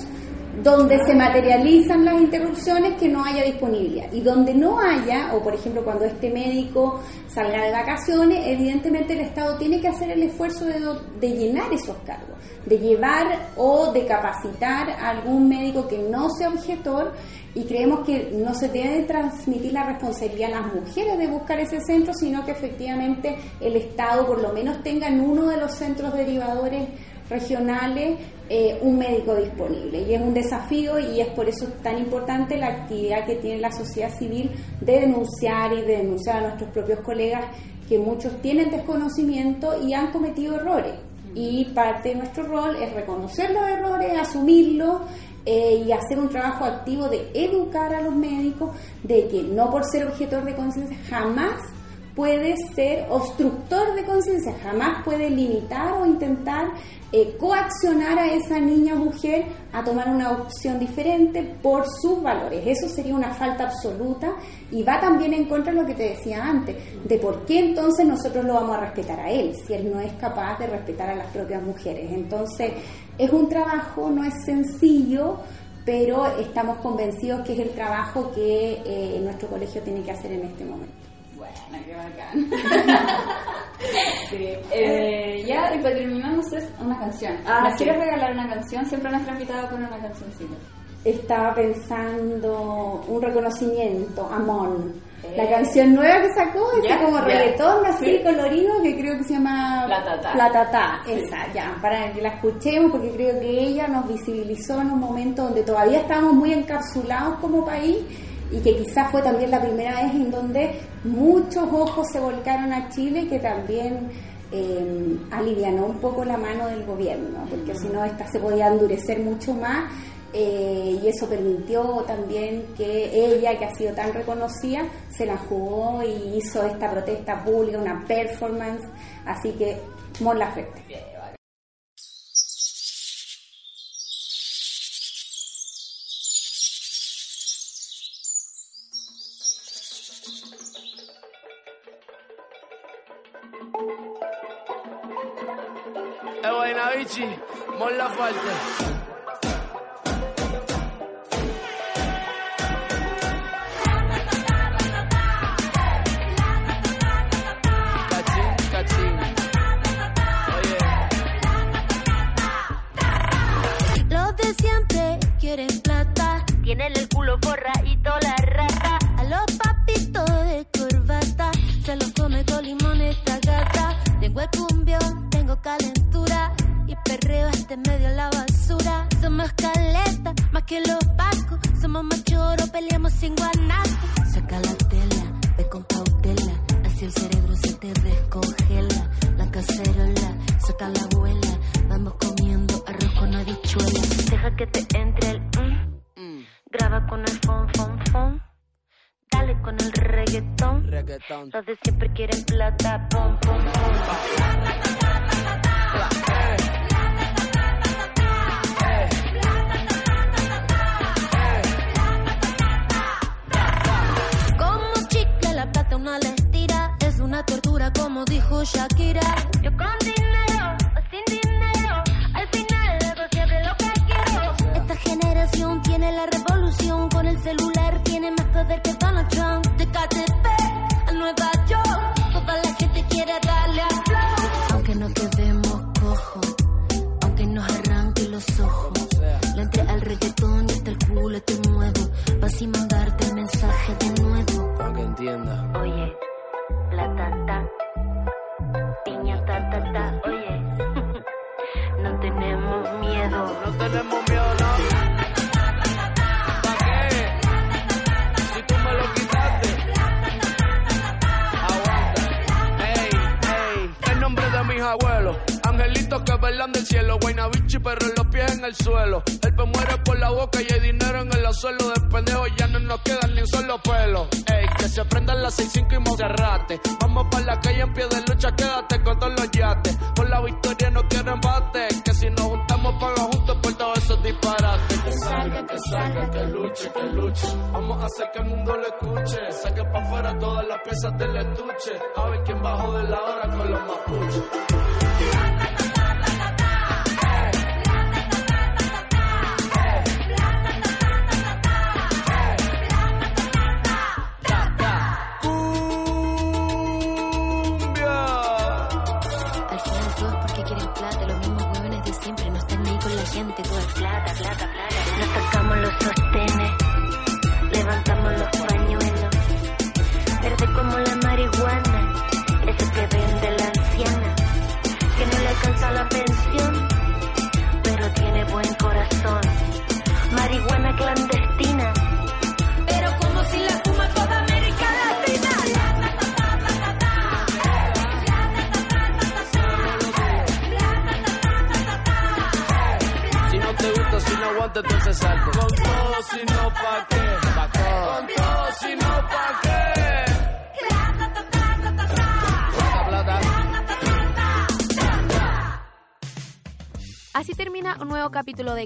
donde se materializan las interrupciones que no haya disponibilidad. Y donde no haya, o por ejemplo cuando este médico salga de vacaciones, evidentemente el Estado tiene que hacer el esfuerzo de, de llenar esos cargos, de llevar o de capacitar a algún médico que no sea objetor y creemos que no se debe transmitir la responsabilidad a las mujeres de buscar ese centro, sino que efectivamente el Estado por lo menos tenga en uno de los centros derivadores regionales eh, un médico disponible. Y es un desafío y es por eso tan importante la actividad que tiene la sociedad civil de denunciar y de denunciar a nuestros propios colegas que muchos tienen desconocimiento y han cometido errores. Y parte de nuestro rol es reconocer los errores, asumirlos eh, y hacer un trabajo activo de educar a los médicos de que no por ser objetor de conciencia jamás puede ser obstructor de conciencia, jamás puede limitar o intentar eh, coaccionar a esa niña o mujer a tomar una opción diferente por sus valores. Eso sería una falta absoluta y va también en contra de lo que te decía antes, de por qué entonces nosotros lo vamos a respetar a él, si él no es capaz de respetar a las propias mujeres. Entonces, es un trabajo, no es sencillo, pero estamos convencidos que es el trabajo que eh, nuestro colegio tiene que hacer en este momento. Qué bacán. [laughs] sí. Eh, ya, y para terminar, no sé, una canción. Ah, ¿Nos quieres regalar una canción? Siempre nuestra invitada pone una cancioncita. Estaba pensando un reconocimiento, Amón la canción nueva que sacó, es como reggaetón así colorido que creo que se llama La Tata. esa, ya, para que la escuchemos porque creo que ella nos visibilizó en un momento donde todavía estábamos muy encapsulados como país y que quizás fue también la primera vez en donde muchos ojos se volcaron a Chile que también eh, alivianó un poco la mano del gobierno, porque si no esta se podía endurecer mucho más eh, y eso permitió también que ella, que ha sido tan reconocida, se la jugó y hizo esta protesta pública, una performance, así que Mon Laferte. Gucci, mon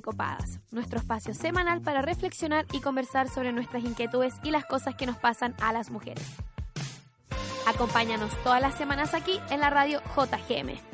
Copadas, nuestro espacio semanal para reflexionar y conversar sobre nuestras inquietudes y las cosas que nos pasan a las mujeres. Acompáñanos todas las semanas aquí en la radio JGM.